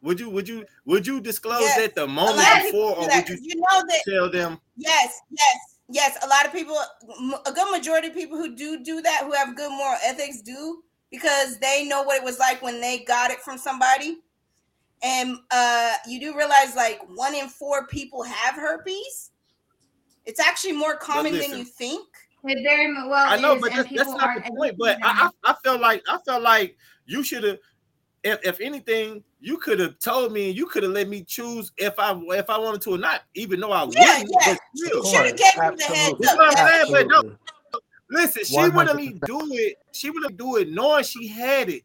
would you would you would you disclose Yes. that the moment lot of people before, or would you 'cause you know that tell them? Yes, yes, yes. A lot of people, a good majority of people who do do that, who have good moral ethics, do because they know what it was like when they got it from somebody. And uh, you do realize, like, one in four people have herpes. It's actually more common than you think. It very well. I know, is, but that's, that's not the point. But I. I I felt like I felt like you should have. If, if anything, you could have told me, you could have let me choose if I if I wanted to or not, even though I Yeah, wouldn't. yeah. but still. Shoulda gave you the heads That's what I'm saying, but no, Listen, she wouldn't me do it. She wouldn't do it knowing she had it.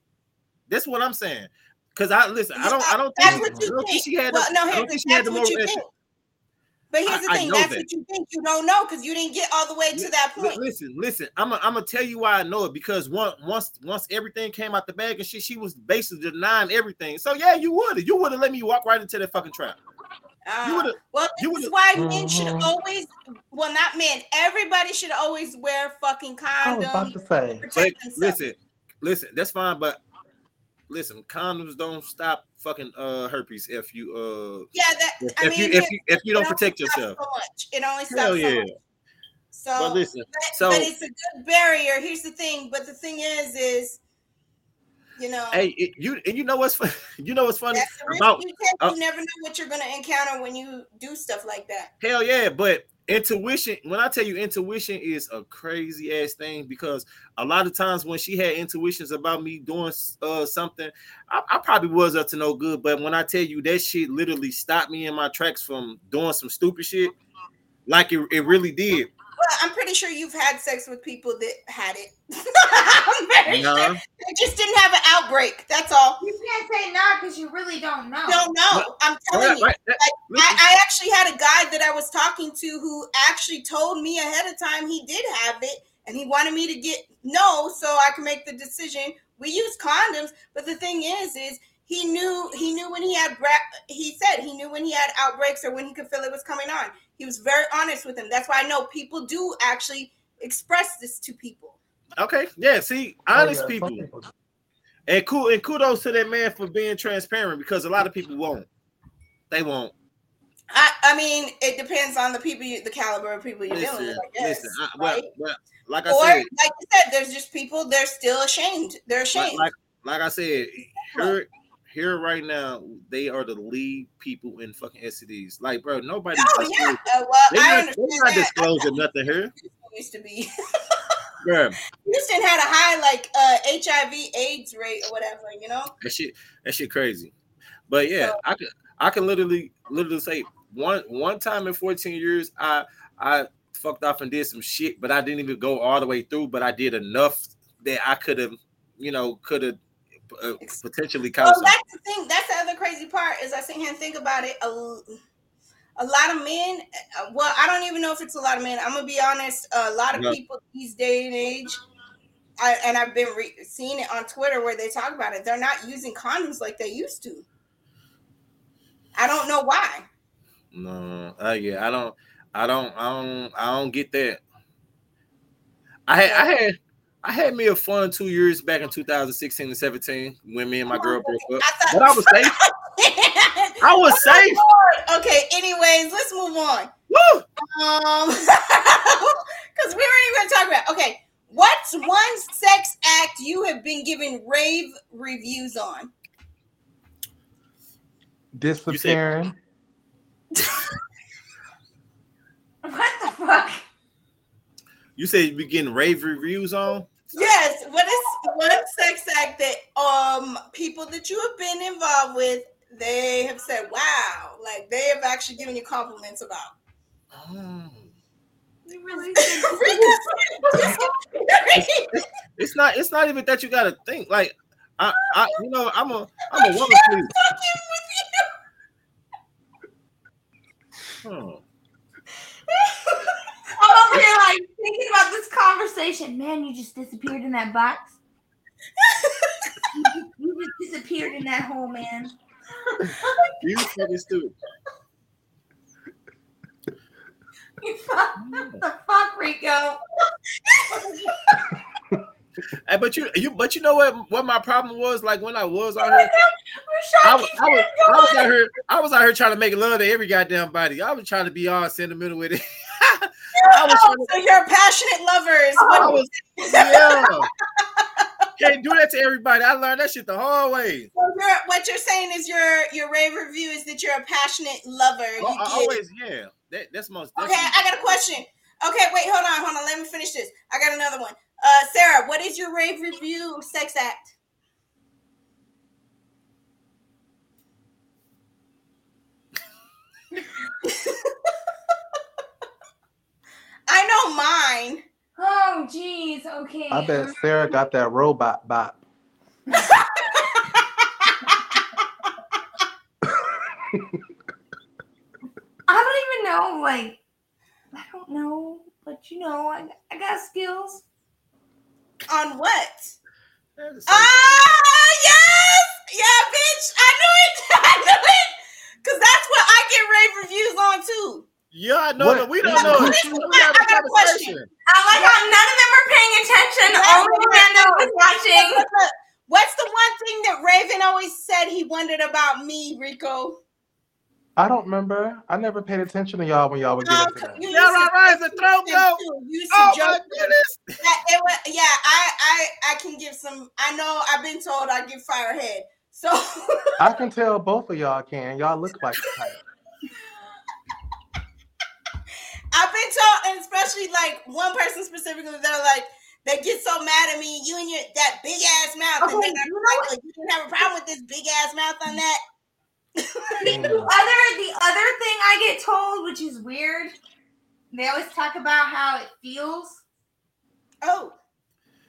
That's what I'm saying. Cause I listen, I don't, I don't That's think, what I don't think think. she had. Well, the, no, I here's don't think she had the what you moral think. ethic. But here's the I- I thing: know that's that. what you think. You don't know because you didn't get all the way to that Li- point. Listen, listen. I'm gonna I'm gonna tell you why I know it because once once once everything came out the bag and she she was basically denying everything. So yeah, you would have you would have let me walk right into that fucking trap. Uh, You would have. Well, You this is would've- why men should Mhm. always, well, not men, everybody should always wear fucking condoms. I was about condoms. to say. But listen, listen. That's fine, but listen, condoms don't stop fucking uh herpes if you uh Yeah, that, if, I if mean, you if you if you don't protect yourself. So much. It only stops Hell so yeah. much. So, But listen, but, so but it's a good barrier. Here's the thing. But the thing is, is, you know, hey, it, you and you know what's fun, you know what's funny that's the risk about you take. uh, you never know what you're going to encounter when you do stuff like that. hell yeah, but intuition. When I tell you intuition is a crazy ass thing because a lot of times when she had intuitions about me doing uh something, I, I probably was up to no good. But when I tell you that shit literally stopped me in my tracks from doing some stupid shit, like it, it really did. Well, I'm pretty sure you've had sex with people that had it. I'm very Nah. sure. They just didn't have an outbreak. That's all. You can't say nah because you really don't know. Don't know. I'm telling Right, you. right, that- I, I actually had a guy that I was talking to who actually told me ahead of time he did have it and he wanted me to get no so I could make the decision. We use condoms, but the thing is, is he knew he knew when he had he said he knew when he had outbreaks or when he could feel it was coming on. He was very honest with him. That's why I know people do actually express this to people. okay, yeah. See, Oh, honest yeah, people. people- And cool and kudos to that man for being transparent because a lot of people won't. They won't. I, I mean, it depends on the people, you, the caliber of people you're dealing with. I guess, listen. I, well, right? well, like I or said, like you said, there's just people they're still ashamed. They're ashamed. like like I said, here here right now, they are the lead people in fucking STDs. Like, bro, nobody. oh yeah, uh, well They I not, understand they not disclosing nothing here, used to be. bro. Houston had a high like uh, HIV/AIDS rate or whatever, you know. That shit, that shit crazy. But yeah, So- I can I can literally literally say one one time in 14 years, I I fucked off and did some shit, but I didn't even go all the way through. But I did enough that I could have, you know, could have uh, potentially Well, that's the thing. That's the other crazy part is I sit here and think about it. A, a lot of men. uh, Well, I don't even know if it's a lot of men. I'm gonna be honest. A lot of No. people these day and age. I, and I've been re- seeing it on Twitter where they talk about it. They're not using condoms like they used to. I don't know why. No, uh, yeah, I don't, I don't, I don't, I don't get that. I had, I had, I had me a fun two years back in 2016 and 17 when me and my girl broke up, I thought- but I was safe. I was safe. okay. Anyways, let's move on. Woo! Um, because we weren't even going to talk about. Okay, what's one sex act you have been given rave reviews on? Disappearing. What the fuck? You say you be getting rave reviews on? Yes, what is one sex act that um people that you have been involved with, they have said, "Wow," like they have actually given you compliments about. You really It's not. It's not even that you gotta think. Like I, I, you know, I'm a, I'm a woman pleaser. Hmm. I'm over here like thinking about this conversation. Man, you just disappeared in that box. you, just, you just disappeared in that hole, man. You fucking stupid. You fuck, what the fuck, Rico? Hey, but you, you, but you know what? What my problem was like when I was out here. I was, I was, I was out here. I was out here trying to make love to every goddamn body. I was trying to be all sentimental with it. I was Oh, so you're passionate lovers. I What- was, yeah. Can't do that to everybody. I learned that shit the hard way. so you're- what you're saying is your your rave review is that you're a passionate lover. You I, always, yeah. That, that's most. Okay, definitely- I got a question. Okay, wait, hold on, hold on. Let me finish this. I got another one. Uh, Sarah, what is your rave review sex act? I know mine. Oh, jeez. Okay. I bet Sarah got that robot bot. I don't even know. Like, I don't know, but you know, I, I got skills. On what? That's- Ah, yes! Yeah, bitch! I knew it! I knew it! Because that's what I get rave reviews on too. Yeah, I know What- that we don't what- know. what- We I have got a question. I like how none of them are paying attention. Yeah, Only yeah, random yeah. was watching. Look, look, What's the one thing that Raven always said he wondered about me, Rico? I don't remember. I never paid attention to y'all when y'all were getting into you Yeah, used to right, right. The throat go. You used to Oh my goodness. that it was, yeah, I, I, I can give some. I know I've been told I give firehead. So I can tell both of y'all can. Y'all look like the type. I've been told, and especially like one person specifically, they're like, they get so mad at me. You and your that big ass mouth, and Okay, then I'm you know like, you didn't have a problem with this big ass mouth on that. The Mm. other, the other thing I get told, which is weird, they always talk about how it feels Oh,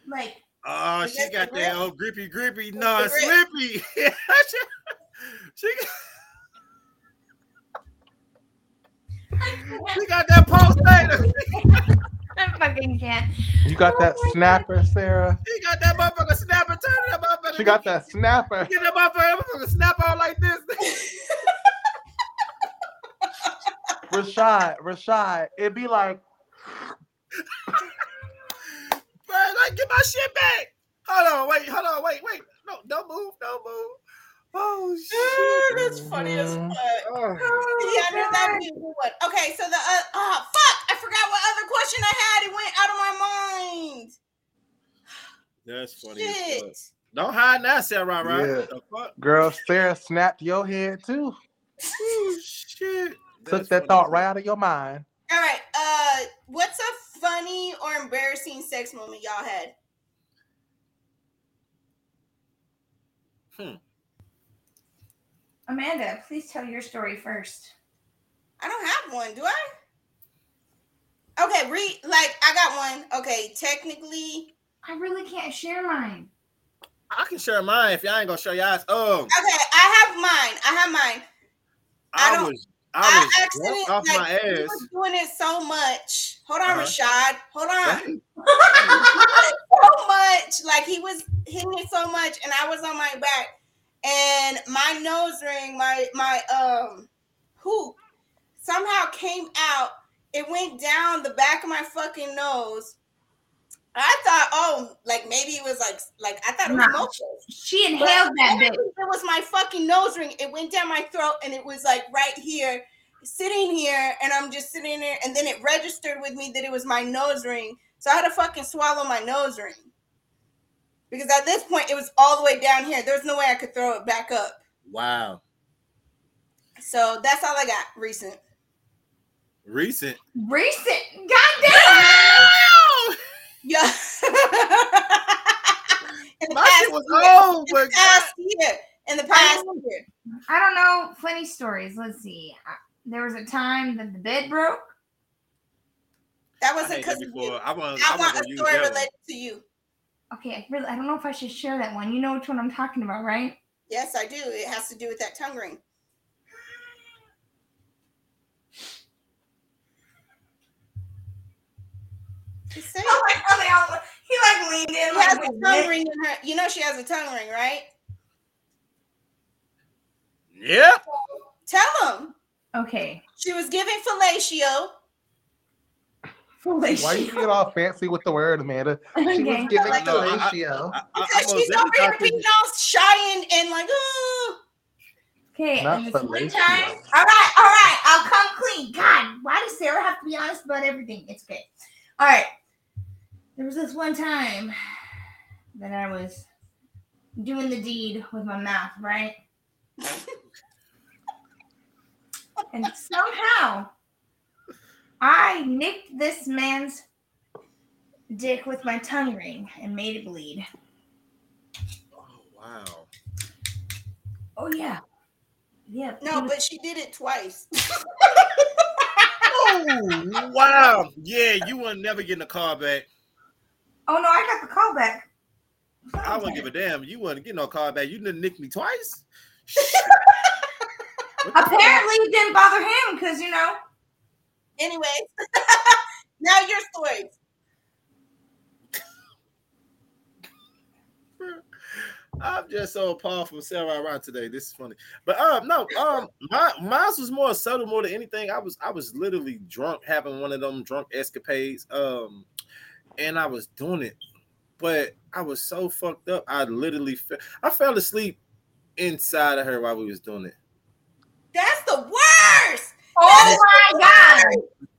like. Oh, she got that grip? old grippy, grippy. No, the grip. slippy. she, she got that post I fucking can't. You got that oh snapper, Sarah. She got that motherfucker snapper. Turn that motherfucker. She got that snapper. Get that motherfucker, that motherfucker snap out like this. Rashad, Rashad. It'd be like, Bro, like, get my shit back. Hold on, wait, hold on, wait, wait. No, don't move, don't move. Oh shit. that's funny as Mhm. fuck. Oh. Yeah, no, that would be a. Okay, so the uh, oh fuck, I forgot what other question I had. It went out of my mind. That's funny. as fuck. Shit. Don't hide now, Sarah. Right? Yeah. The fuck? girl, Sarah snapped your head too. Oh, shit. Took that funny thought right out of your mind. All right. Uh, what's a funny or embarrassing sex moment y'all had? Amanda, please tell your story first. I don't have one, do I? Okay, read like I got one. Okay, technically. I really can't share mine. I can share mine if y'all ain't gonna show y'all. Oh. Okay, I have mine. I have mine. I I, don't- was, I, I accidentally drunk off like my ass. was doing it so much. Hold on, Uh-huh. Rashad. Hold on. So much. Like he was hitting it so much, and I was on my back, and my nose ring, my my um hoop, somehow came out. It went down the back of my fucking nose. I thought, oh, like maybe it was like like I thought it was No. She inhaled that bitch. It was my fucking nose ring. It went down my throat, and it was like right here, sitting here, and I'm just sitting there, and then it registered with me that it was my nose ring. So I had to fucking swallow my nose ring because at this point it was all the way down here. There's no way I could throw it back up. wow. So that's all I got. Recent. Recent. Recent. Goddamn. Yeah. was oh in my the god. past year. In the past don't- year. I don't know. Funny stories. Let's see. There was a time that the bed broke. That wasn't hate because that of before. you. I want. I I want want a story related to you. Okay, I really, I don't know if I should share that one. You know which one I'm talking about, right? Yes, I do. It has to do with that tongue ring. Just. Oh my God, oh, they all- he like leaned in She like has a with tongue it. ring in her. You know she has a tongue ring, right? Yeah. Tell him. Okay. She was giving fellatio. Why are you get all fancy with the word, Amanda? She Okay. was giving Like- fellatio. I, I, Because I'm she's gonna over here talk to being all shy and, and like, oh. Okay, Not and this one fellatio. time. All right, all right. I'll come clean. God, why does Sarah have to be honest about everything? It's okay. All right. There was this one time that I was doing the deed with my mouth, right? and somehow I nicked this man's dick with my tongue ring and made it bleed. Oh wow. Oh yeah. Yeah. No, but she did it twice. Oh wow. Yeah, you will never getting a call back. Oh no, I got the call back. I wouldn't give a damn. You wouldn't get no call back. You didn't nick me twice. Apparently, it didn't bother him because you know. Anyways, now your story. I'm just so appalled from Sarah around today. This is funny, but um, no, um, my mine was more subtle more than anything. I was I was literally drunk, having one of them drunk escapades, um, and I was doing it, but I was so fucked up. I literally fe- I fell asleep inside of her while we was doing it. That's the worst. Oh my god!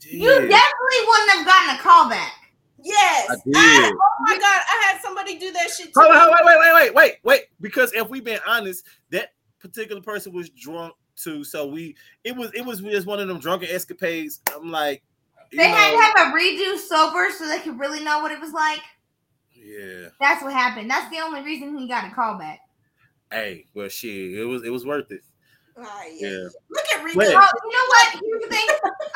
You definitely wouldn't have gotten a call back. Yes. I I- oh my god, I had somebody do that shit. To Hold on, me. hold on, wait, wait, wait, wait, wait. Because if we've been honest, that particular person was drunk too. So we it was it was just one of them drunken escapades. I'm like, you They had to have a redo sober so they could really know what it was like. yeah. That's what happened. That's the only reason he got a call back. Hey, well, shit, it was it was worth it. Yeah. Yeah. Look at Rico. Wait. You know what? Here's the thing.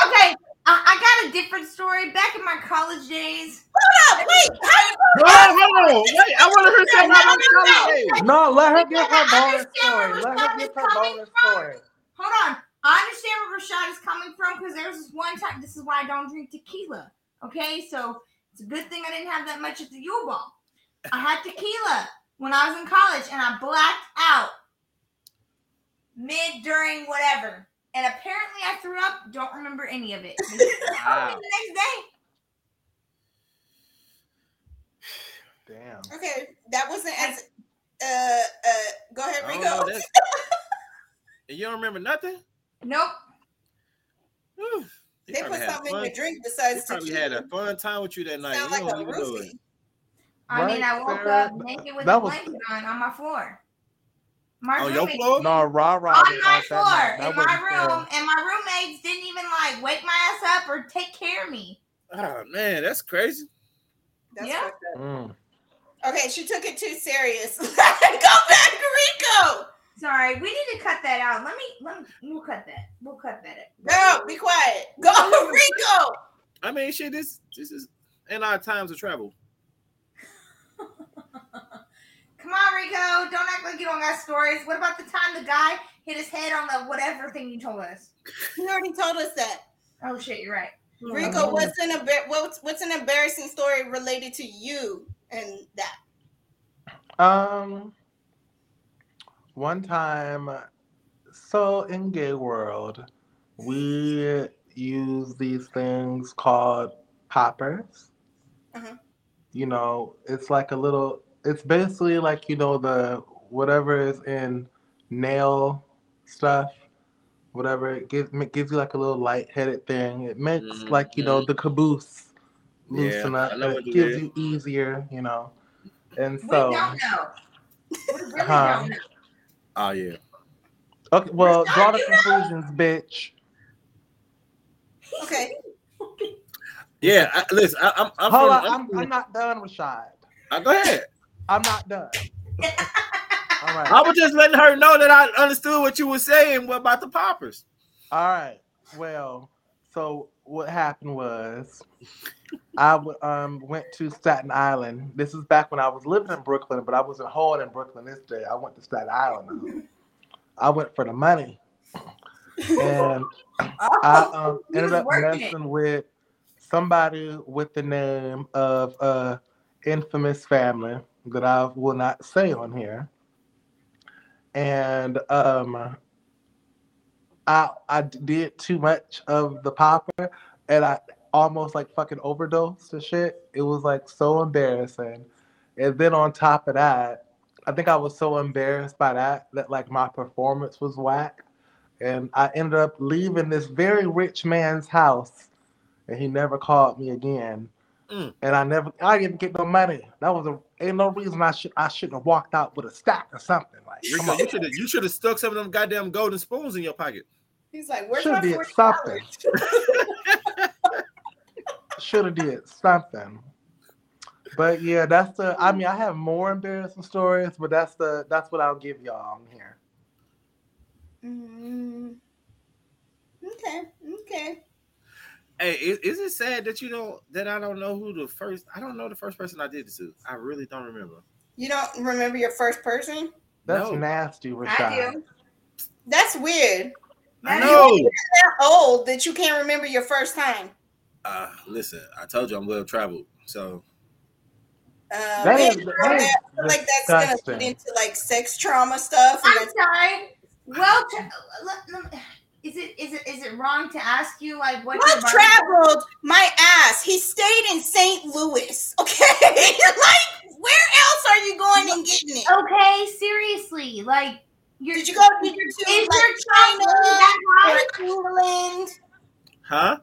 Okay, I, I got a different story. Back in my college days, Hold up, wait. How you Hold on, hold on. Wait, I want to hear something about No, no, no. my college No, let her We give her bonus understand story. where Let her Rashad give is her coming bonus from. story. hold on. I understand where Rashad is coming from because there was this one time. This is why I don't drink tequila. Okay, so it's a good thing I didn't have that much at the U Ball. I had tequila when I was in college, and I blacked out mid during whatever. And apparently, I threw up. Don't remember any of it. They told me Wow. the next day. Damn. Okay, that wasn't as uh uh go ahead, I Rico. know, And you don't remember nothing? Nope. Whew. He They put had something in fun- your drink He besides probably had a fun time with you that night. Sound You like don't a even know it. roofie. I mean, I woke Sarah. up naked with That a was- blanket on on my floor. My On your roommate- floor? No, rah rah. on was my out that floor. That in my wasn't fair. room, and my roommates didn't even like wake my ass up or take care of me. Oh man, that's crazy. That's Yeah. Mm. Okay, she took it too serious. Go back Rico. Sorry, we need to cut that out. Let me, let me, we'll cut that. We'll cut that. No, be quiet. Go Rico. I mean, shit, this this is in our times of travel. Come on, Rico. Don't act like you don't got stories. What about the time the guy hit his head on the whatever thing you told us? You already told us that. Oh shit, you're right. Rico, what's an embar- what's what's an embarrassing story related to you and that? Um, one time, so in gay world, we use these things called poppers. Uh-huh. You know, it's like a little. It's basically like you know the whatever is in nail stuff. Whatever it gives, it gives you like a little light-headed thing. It makes like you know the caboose Yeah, loosen up. It gives is. you easier, you know. And We so, don't know. We really Huh. don't know. Oh yeah. okay, well, Rashad, draw the you know. conclusions, bitch. Okay. Yeah, I, listen, I, I'm I'm Hold from, on, I'm I'm, I'm not done, Rashad. uh, go ahead. I'm not done. All right. I was just letting her know that I understood what you were saying What about the poppers. All right. Well, so what happened was I w- um went to Staten Island. This is back when I was living in Brooklyn, but I wasn't home in Brooklyn this day. I went to Staten Island. I went for the money. And I um, ended up working messing with somebody with the name of uh infamous family that I will not say on here. And um I I did too much of the popper and I almost like fucking overdosed and shit. It was like so embarrassing. And then on top of that, I think I was so embarrassed by that that like my performance was whack. And I ended up leaving this very rich man's house and he never called me again. Mm. And I never I didn't get no money. That was a ain't no reason I should I shouldn't have walked out with a stack or something. Like come on. you should have you should have stuck some of them goddamn golden spoons in your pocket. He's like, where's Should my have did forty something. Should have did something. But yeah, that's the. I mean, I have more embarrassing stories, but that's the. That's what I'll give y'all on here. Mm, okay, okay. Hey, is, is it sad that you don't that I don't know who the first I don't know the first person I did this to. I really don't remember. You don't remember your first person? That's No. nasty, Rashad. I do. That's weird. I That know. That old that you can't remember your first time. Uh listen, I told you I'm well traveled. So Uh, That we is- ain't that that. I feel like that's gonna disgusting. get into like sex trauma stuff. And I'm that's, sorry. Well, tra- let- let- is it is it is it wrong to ask you like what well your body- traveled my ass. He stayed in St. Louis. Okay, like where else are you going and getting it? Okay, seriously, like you're, Did you go to, is to your like count China that high? England? huh?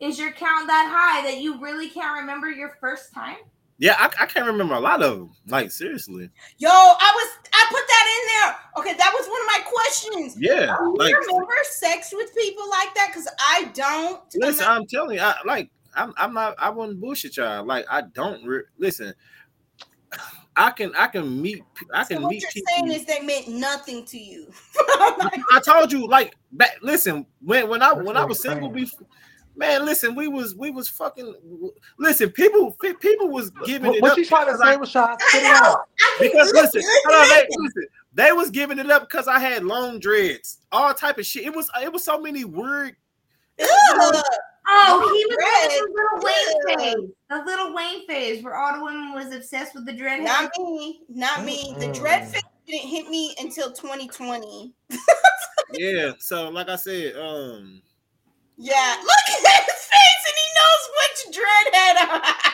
Is your count that high that you really can't remember your first time? Yeah, I, I can't remember a lot of them. Like seriously. Yo, I was I put that in there. Okay, that was one of my questions. Yeah. Do you Like remember sex with people like that? Because I don't. listen, I'm I'm telling you, I like I'm I'm not I wouldn't bullshit y'all. Like I don't re- listen. I can I can meet I so can what meet you're people. saying is they meant nothing to you. Oh I told you, like, back, listen, when when I when I was single, before, man, listen, we was we was fucking, listen, people people was giving What, it what up you trying to because say, I- Rashad? Spit it out. Because listen, listen, hold on, they, listen. listen, they was giving it up because I had long dreads, all type of shit. It was it was so many weird. Ugh. Oh, he was in the Lil Wayne phase, the Lil Wayne phase, where all the women was obsessed with the dread. Not me. Not me. The dread fit didn't hit me until 2020. Yeah, so like I said, um, Yeah. Look at his face and he knows which dread had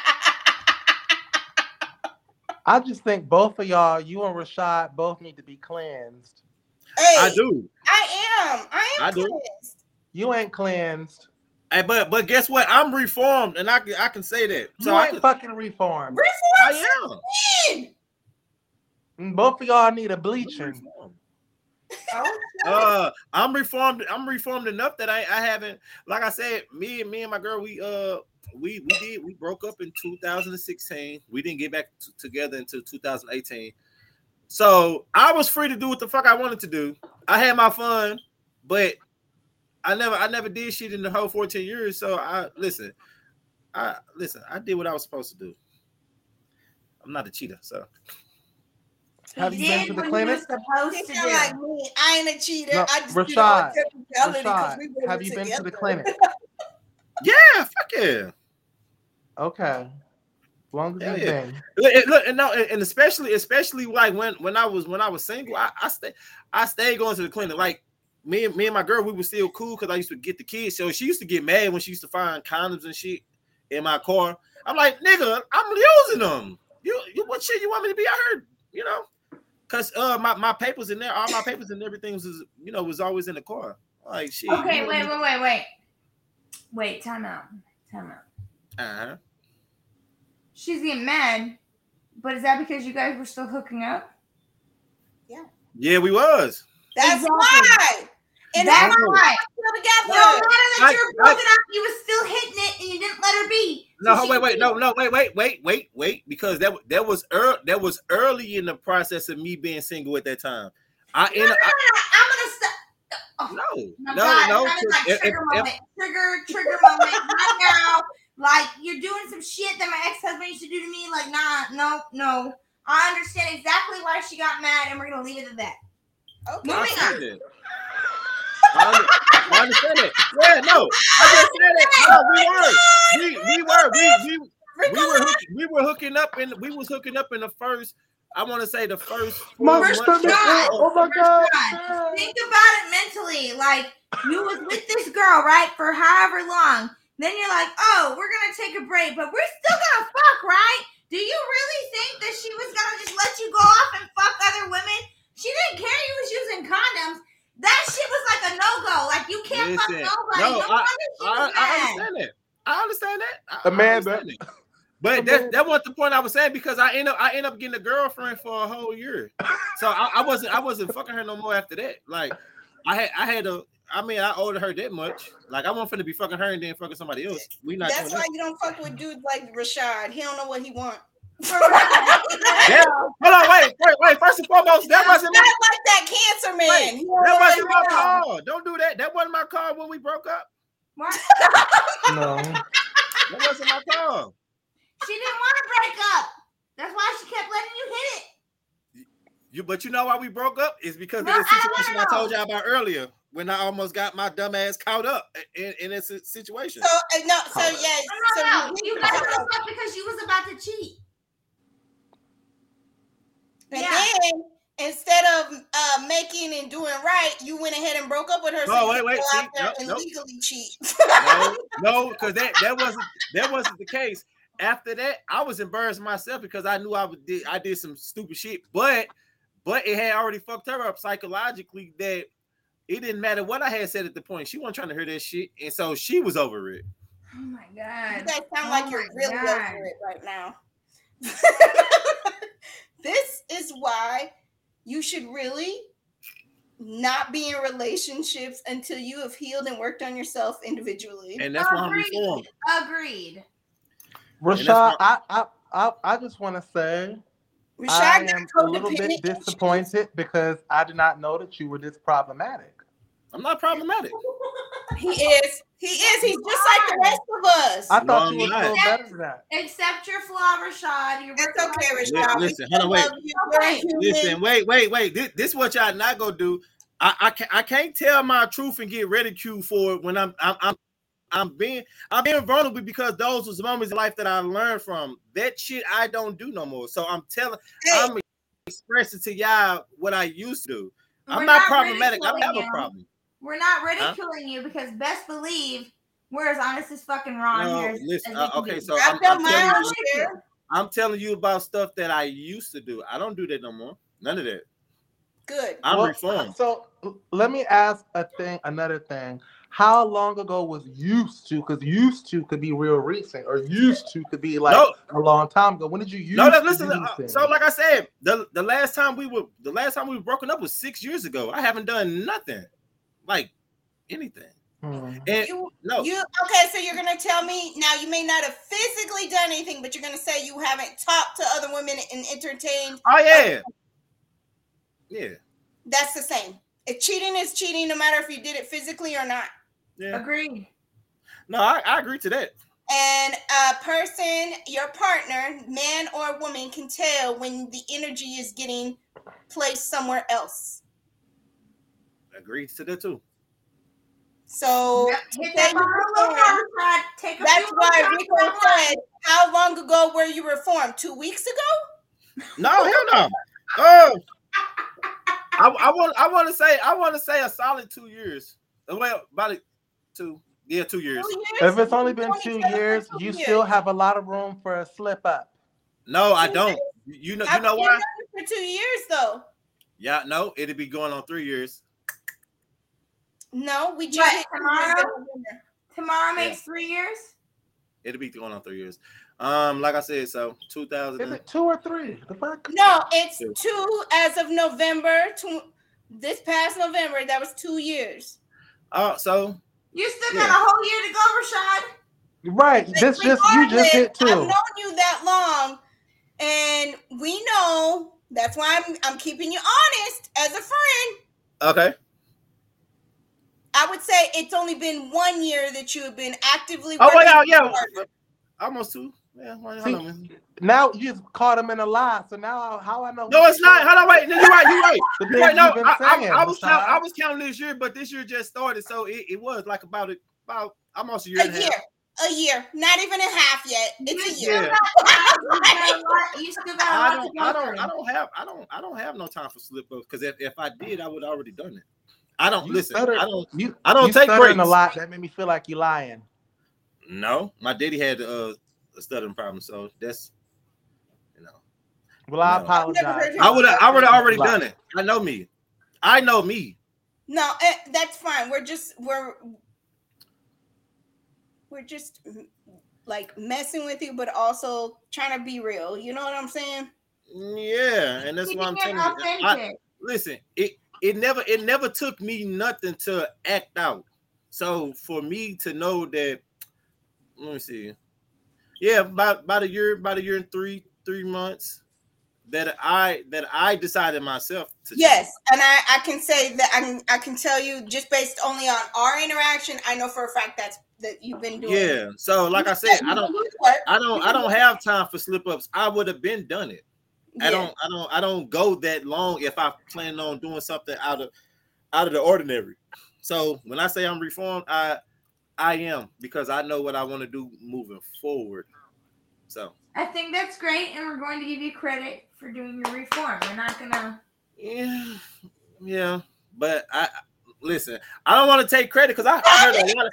I just think both of y'all, you and Rashad, both need to be cleansed. Hey, I do. I am. I am I do. You ain't cleansed. Hey, but but guess what? I'm reformed, and I can I can say that. So you I, ain't can, fucking reformed. Reform I am. sin. Both of y'all need a bleaching. Oh, uh i'm reformed i'm reformed enough that i i haven't like i said me and me and my girl we uh we we did we broke up in 2016 we didn't get back t- together until 2018 so i was free to do what the fuck i wanted to do. I had my fun but i never i never did shit in the whole 14 years. So i listen i listen i did what i was supposed to do. I'm not a cheater so Have you been to the clinic? was supposed He to sound do. like me. I ain't a cheater. No, I just Rashad, did it on technicality 'cause Rashad, we were have you been to the clinic? yeah fuck yeah Okay. Long as Hell you've yeah. been. Look, and look, and no, and and especially, especially like when when I was when I was single, I, I stay I stayed going to the clinic. Like me and me and my girl, we were still cool because I used to get the kids. So she used to get mad when she used to find condoms and shit in my car. I'm like, nigga, I'm using them. You, you what shit you want me to be? I heard, you know, because uh my, my papers in there, all my papers and everything was you know was always in the car. Like shit. Okay, wait, wait, wait, wait. Wait, time out. Time out. Uh-huh. She's getting mad, but is that because you guys were still hooking up? Yeah, Yeah, we was. That's Exactly. why. And That's how right. still No matter that Like- you're broken up, you was still hitting it and you didn't let her be. No, So she wait, wait, no, no, wait, wait, wait, wait, wait, because that that was early, that was early in the process of me being single at that time. I No, end no, up, no, no, I'm gonna stop. Oh, I, no, Oh no, God, no. that is like if- trigger if- moment, trigger, trigger moment right now. Like you're doing some shit that my ex-husband used to do to me. Like, nah, no, no. I understand exactly why she got mad, and we're gonna leave it at that. Okay. Moving on. Understand it. I, under- understand it. Yeah, no, I just said it. No, we were, we, we were, we, we, we were, hook, we were hooking up, and we was hooking up in the first. I want to say the first. My four First months- stomach. God. Oh my god. God, Think about it mentally. Like you was with this girl, right, for however long. Then you're like, oh, we're gonna take a break, but we're still gonna fuck, right? Do you really think that she was gonna just let you go off and fuck other women? She didn't care you was using condoms. That shit was like a no go. Like you can't Listen, fuck nobody. no, No, I- wonder she was I, I understand that. I understand that. I, I Amanda. understand it. But that that wasn't the point I was saying because I end up I end up getting a girlfriend for a whole year. So I, I wasn't I wasn't fucking her no more after that. Like I had I had a I mean I owed her that much. Like I wasn't finna be fucking her and then fucking somebody else. We not That's why that. you don't fuck with dudes like Rashad. He don't know what he wants. That- hold on, wait, wait, wait. First and foremost, that wasn't Not my like that cancer man. wait, don't that wasn't my call. Don't do that. That wasn't my call when we broke up. No. That wasn't my call. She didn't want to break up. That's why she kept letting you hit it. You, but you know why we broke up? Is because No, of the situation I, know. told y'all about earlier when I almost got my dumb ass caught up in, in this situation. So uh, no, so yeah, No, so no, no. you, You guys broke up because she was about to cheat. And Yeah. then instead of uh, making and doing right, you went ahead and broke up with her. No, you wait, wait, see, out there nope, and nope. legally cheat. no, no, because that that wasn't that wasn't the case. After that, I was embarrassed myself because I knew I did I did some stupid shit, but but it had already fucked her up psychologically that it didn't matter what I had said at the point. She wasn't trying to hear that shit, and so she was over it. Oh my god! You guys sound Oh like you're really God. over it right now. this is why you should really not be in relationships until you have healed and worked on yourself individually. And that's why I'm Agreed. reformed. Agreed. Rashad, not- I, I I I just want to say Rashad I got am a little codependent bit issues. disappointed because I did not know that you were this problematic. I'm not problematic. He is. He is. He's just like the rest of us. I thought you were a not. little better than that. Accept your flaw, Rashad. You're It's okay, on- Rashad. We listen, still hold on, wait. love you. You're a Okay. Listen, wait, wait, wait. This, this what y'all not gonna do. I, I can't I can't tell my truth and get ridiculed for it when I'm I'm I'm I'm being I'm being vulnerable because those was moments in life that I learned from. That shit I don't do no more. So I'm telling Hey, I'm expressing to y'all what I used to do. I'm We're not problematic. I don't have a problem. We're not ridiculing you because best believe we're as honest as fucking wrong No, here. as- listen, as uh, okay, be. so I I'm, I'm telling you. I'm telling you about stuff that I used to do. I don't do that no more. None of that. Good. I'm Well, reformed. So let me ask a thing, another thing. How long ago was used to? Because used to could be real recent, or used to could be like No. a long time ago. When did you use? No, no, listen. use uh, so, like I said, the the last time we were the last time we were broken up was six years ago. I haven't done nothing, like anything. Hmm. And You, no, you okay? So you're gonna tell me now? You may not have physically done anything, but you're gonna say you haven't talked to other women and entertained. oh yeah, yeah, That's the same. If cheating is cheating, no matter if you did it physically or not. yeah. Agreed. No, I, I agree to that. And a person, your partner, man or woman, can tell when the energy is getting placed somewhere else. Agree to that too. So Yep, to hit say that you bottom a little reformed, more, Rashad. Take a that's why more Rico said, "How long ago were you reformed? Two weeks ago?" No, hell no. Oh, I, I want I want to say I want to say a solid two years. Uh, well, about it, two. Yeah, two years. Two years? If it's only been two said it for years, two you years. still have a lot of room for a slip up. No, I don't. You know, you know why? For two years, though. Yeah, no, it'd be going on three years. No, we just What, hit tomorrow? years in November. Tomorrow makes three years. It'll be going on three years. Um, like I said, so two Is it two or three? The fuck? No, it's Two. two as of November. Tw- this past November, that was two years. Oh, so You still Yeah. got a whole year to go, Rashad. Right. This just you just Regardless, hit I've known you that long, and we know that's why I'm I'm keeping you honest as a friend. okay. I would say it's only been one year that you have been actively. Oh, working well, yeah, yeah. Almost two. Yeah, See, on. Now you just caught him in a lie. So now how I know? No, it's not. Hold on, wait. No, you're right. You're right. The You're right. things No, you've been I, I, saying, I was count, I was counting this year, but this year just started, so it, it was like about a, about almost a year A and year, half. a year, not even a half yet. It's a You year. still Yeah. got- a lot- You still got a I lot to don't, I don't. I don't have, I don't, I don't have no time for slip ups because if, if I did, I would have already done it. I don't You listen. stutter- I don't. You, I don't you take stuttering breaks. a lot. That made me feel like you're lying. No, my daddy had uh, a stuttering problem, so that's you know. Well, I No. apologize. I've never heard you- I would have, I would have already done it. I know me. I know me. No, eh, that's fine. We're just we're we're just like messing with you, but also trying to be real. You know what I'm saying? Yeah, and that's what I'm Keeping telling you. I, listen, it it never it never took me nothing to act out. So for me to know that, let me see, yeah, about about a year, about a year and three three months that I that I decided myself to Yes, and I I can say that I I can tell you just based only on our interaction, I know for a fact that's that you've been doing. Yeah. So like I said, I don't I don't I don't have time for slip ups. I would have been done it. I don't I don't I don't go that long if I plan on doing something out of out of the ordinary. So when I say I'm reformed, I I am because I know what I want to do moving forward. So I think that's great, and we're going to give you credit for doing your reform. We're not gonna. yeah, yeah. But I listen, I don't want to take credit because I, I heard a lot of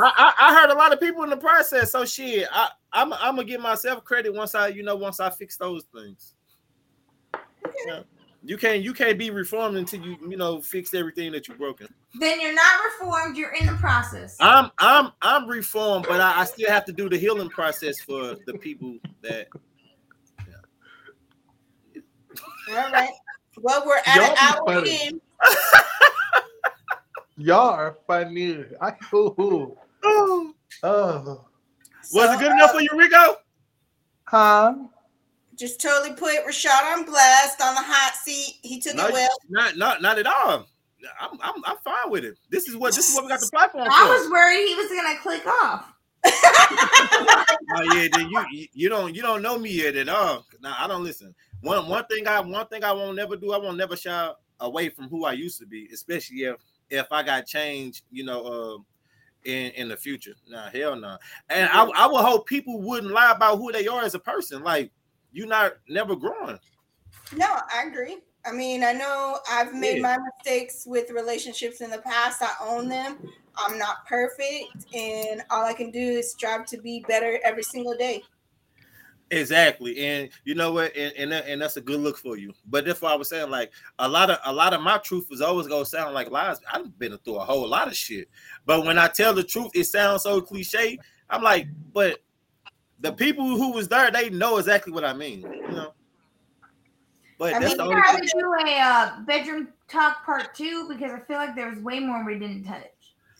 I, I heard a lot of people in the process. So shit, I I'm I'm gonna give myself credit once I you know once I fix those things. Yeah. You can't you can't be reformed until you you know fix everything that you've broken. Then you're not reformed. You're in the process. I'm I'm I'm reformed, but I, I still have to do the healing process for the people that All right. Well, we're at Y'all an hour funny. in. Y'all are funny. I ooh, oh, oh. was So, it good enough for you, Rico? Huh? Just totally put Rashad on blast on the hot seat. He took No, it well. not not not at all. I'm, I'm I'm fine with it. This is what this is what we got the platform for. I was worried he was gonna click off. oh yeah, then you you- you don't you don't know me yet at all. Now I don't listen. One one thing I one thing I won't never do. I won't never shy away from who I used to be, especially if if I got changed. You know, uh, in in the future. Nah, hell no. And I I would hope people wouldn't lie about who they are as a person. Like you're not never growing. No, I agree. I mean, I know I've made Yeah. my mistakes with relationships in the past. I own them. I'm not perfect, and all I can do is strive to be better every single day. Exactly, and you know what, and and, that, and that's a good look for you. But that's why I was saying, like a lot of a lot of my truth is always gonna sound like lies. I've been through a whole lot of shit, but when I tell the truth, it sounds so cliche. I'm like, but the people who was there, they know exactly what I mean, you know. But I that's mean, the We only. probably do a uh, bedroom talk part two because I feel like there was way more we didn't touch.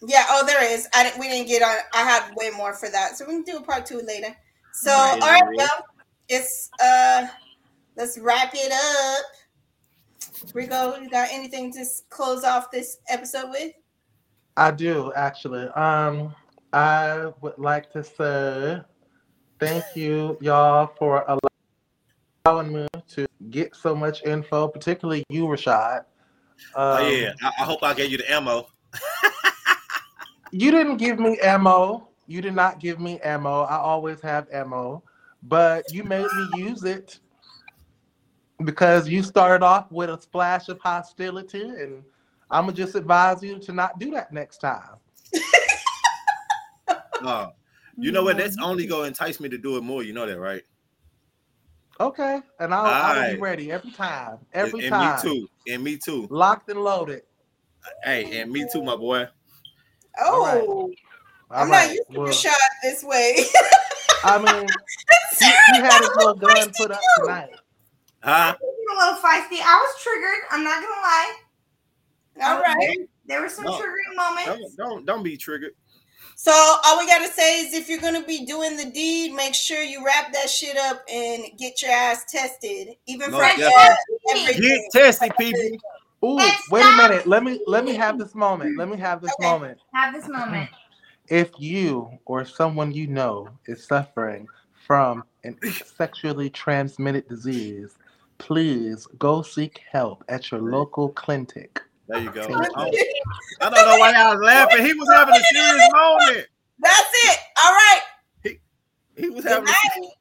Yeah. Oh, there is. I didn't. We didn't get on. I had way more for that, so we can do a part two later. So, Right. all right, well, it's uh, let's wrap it up. Rico, you got anything to close off this episode with? I do actually. Um, I would like to say thank you, y'all, for allowing me to get so much info, particularly you, Rashad. Oh Um, yeah, I, I hope I gave you the ammo. You didn't give me ammo. You did not give me ammo. I always have ammo, but you made me use it because you started off with a splash of hostility, and I'm gonna just advise you to not do that next time. Uh, you know what? That's only gonna entice me to do it more. You know that, right? Okay, and I'll, I'll be ready every time. Every and, time. and me too. And me too. Locked and loaded. Hey, and me too, my boy. Oh, right. I'm All not right, used to well, Rashad this way. I mean, he, he had his little gun put up tonight. Huh? You little feisty. I was triggered. I'm not gonna lie. All right. There were some No. triggering Don't, moments. don't don't be triggered. So all we gotta say is if you're gonna be doing the deed, make sure you wrap that shit up and get your ass tested, even No, for definitely. gas, everything. Get tested, people. Ooh, wait a minute. Let me let me have this moment. Let me have this Okay. moment. Have this moment. If you or someone you know is suffering from an sexually transmitted disease, please go seek help at your local clinic. There you go. Thank I don't, know why y'all was laughing. He was having a serious moment. That's it. All right. He he was Good having. night.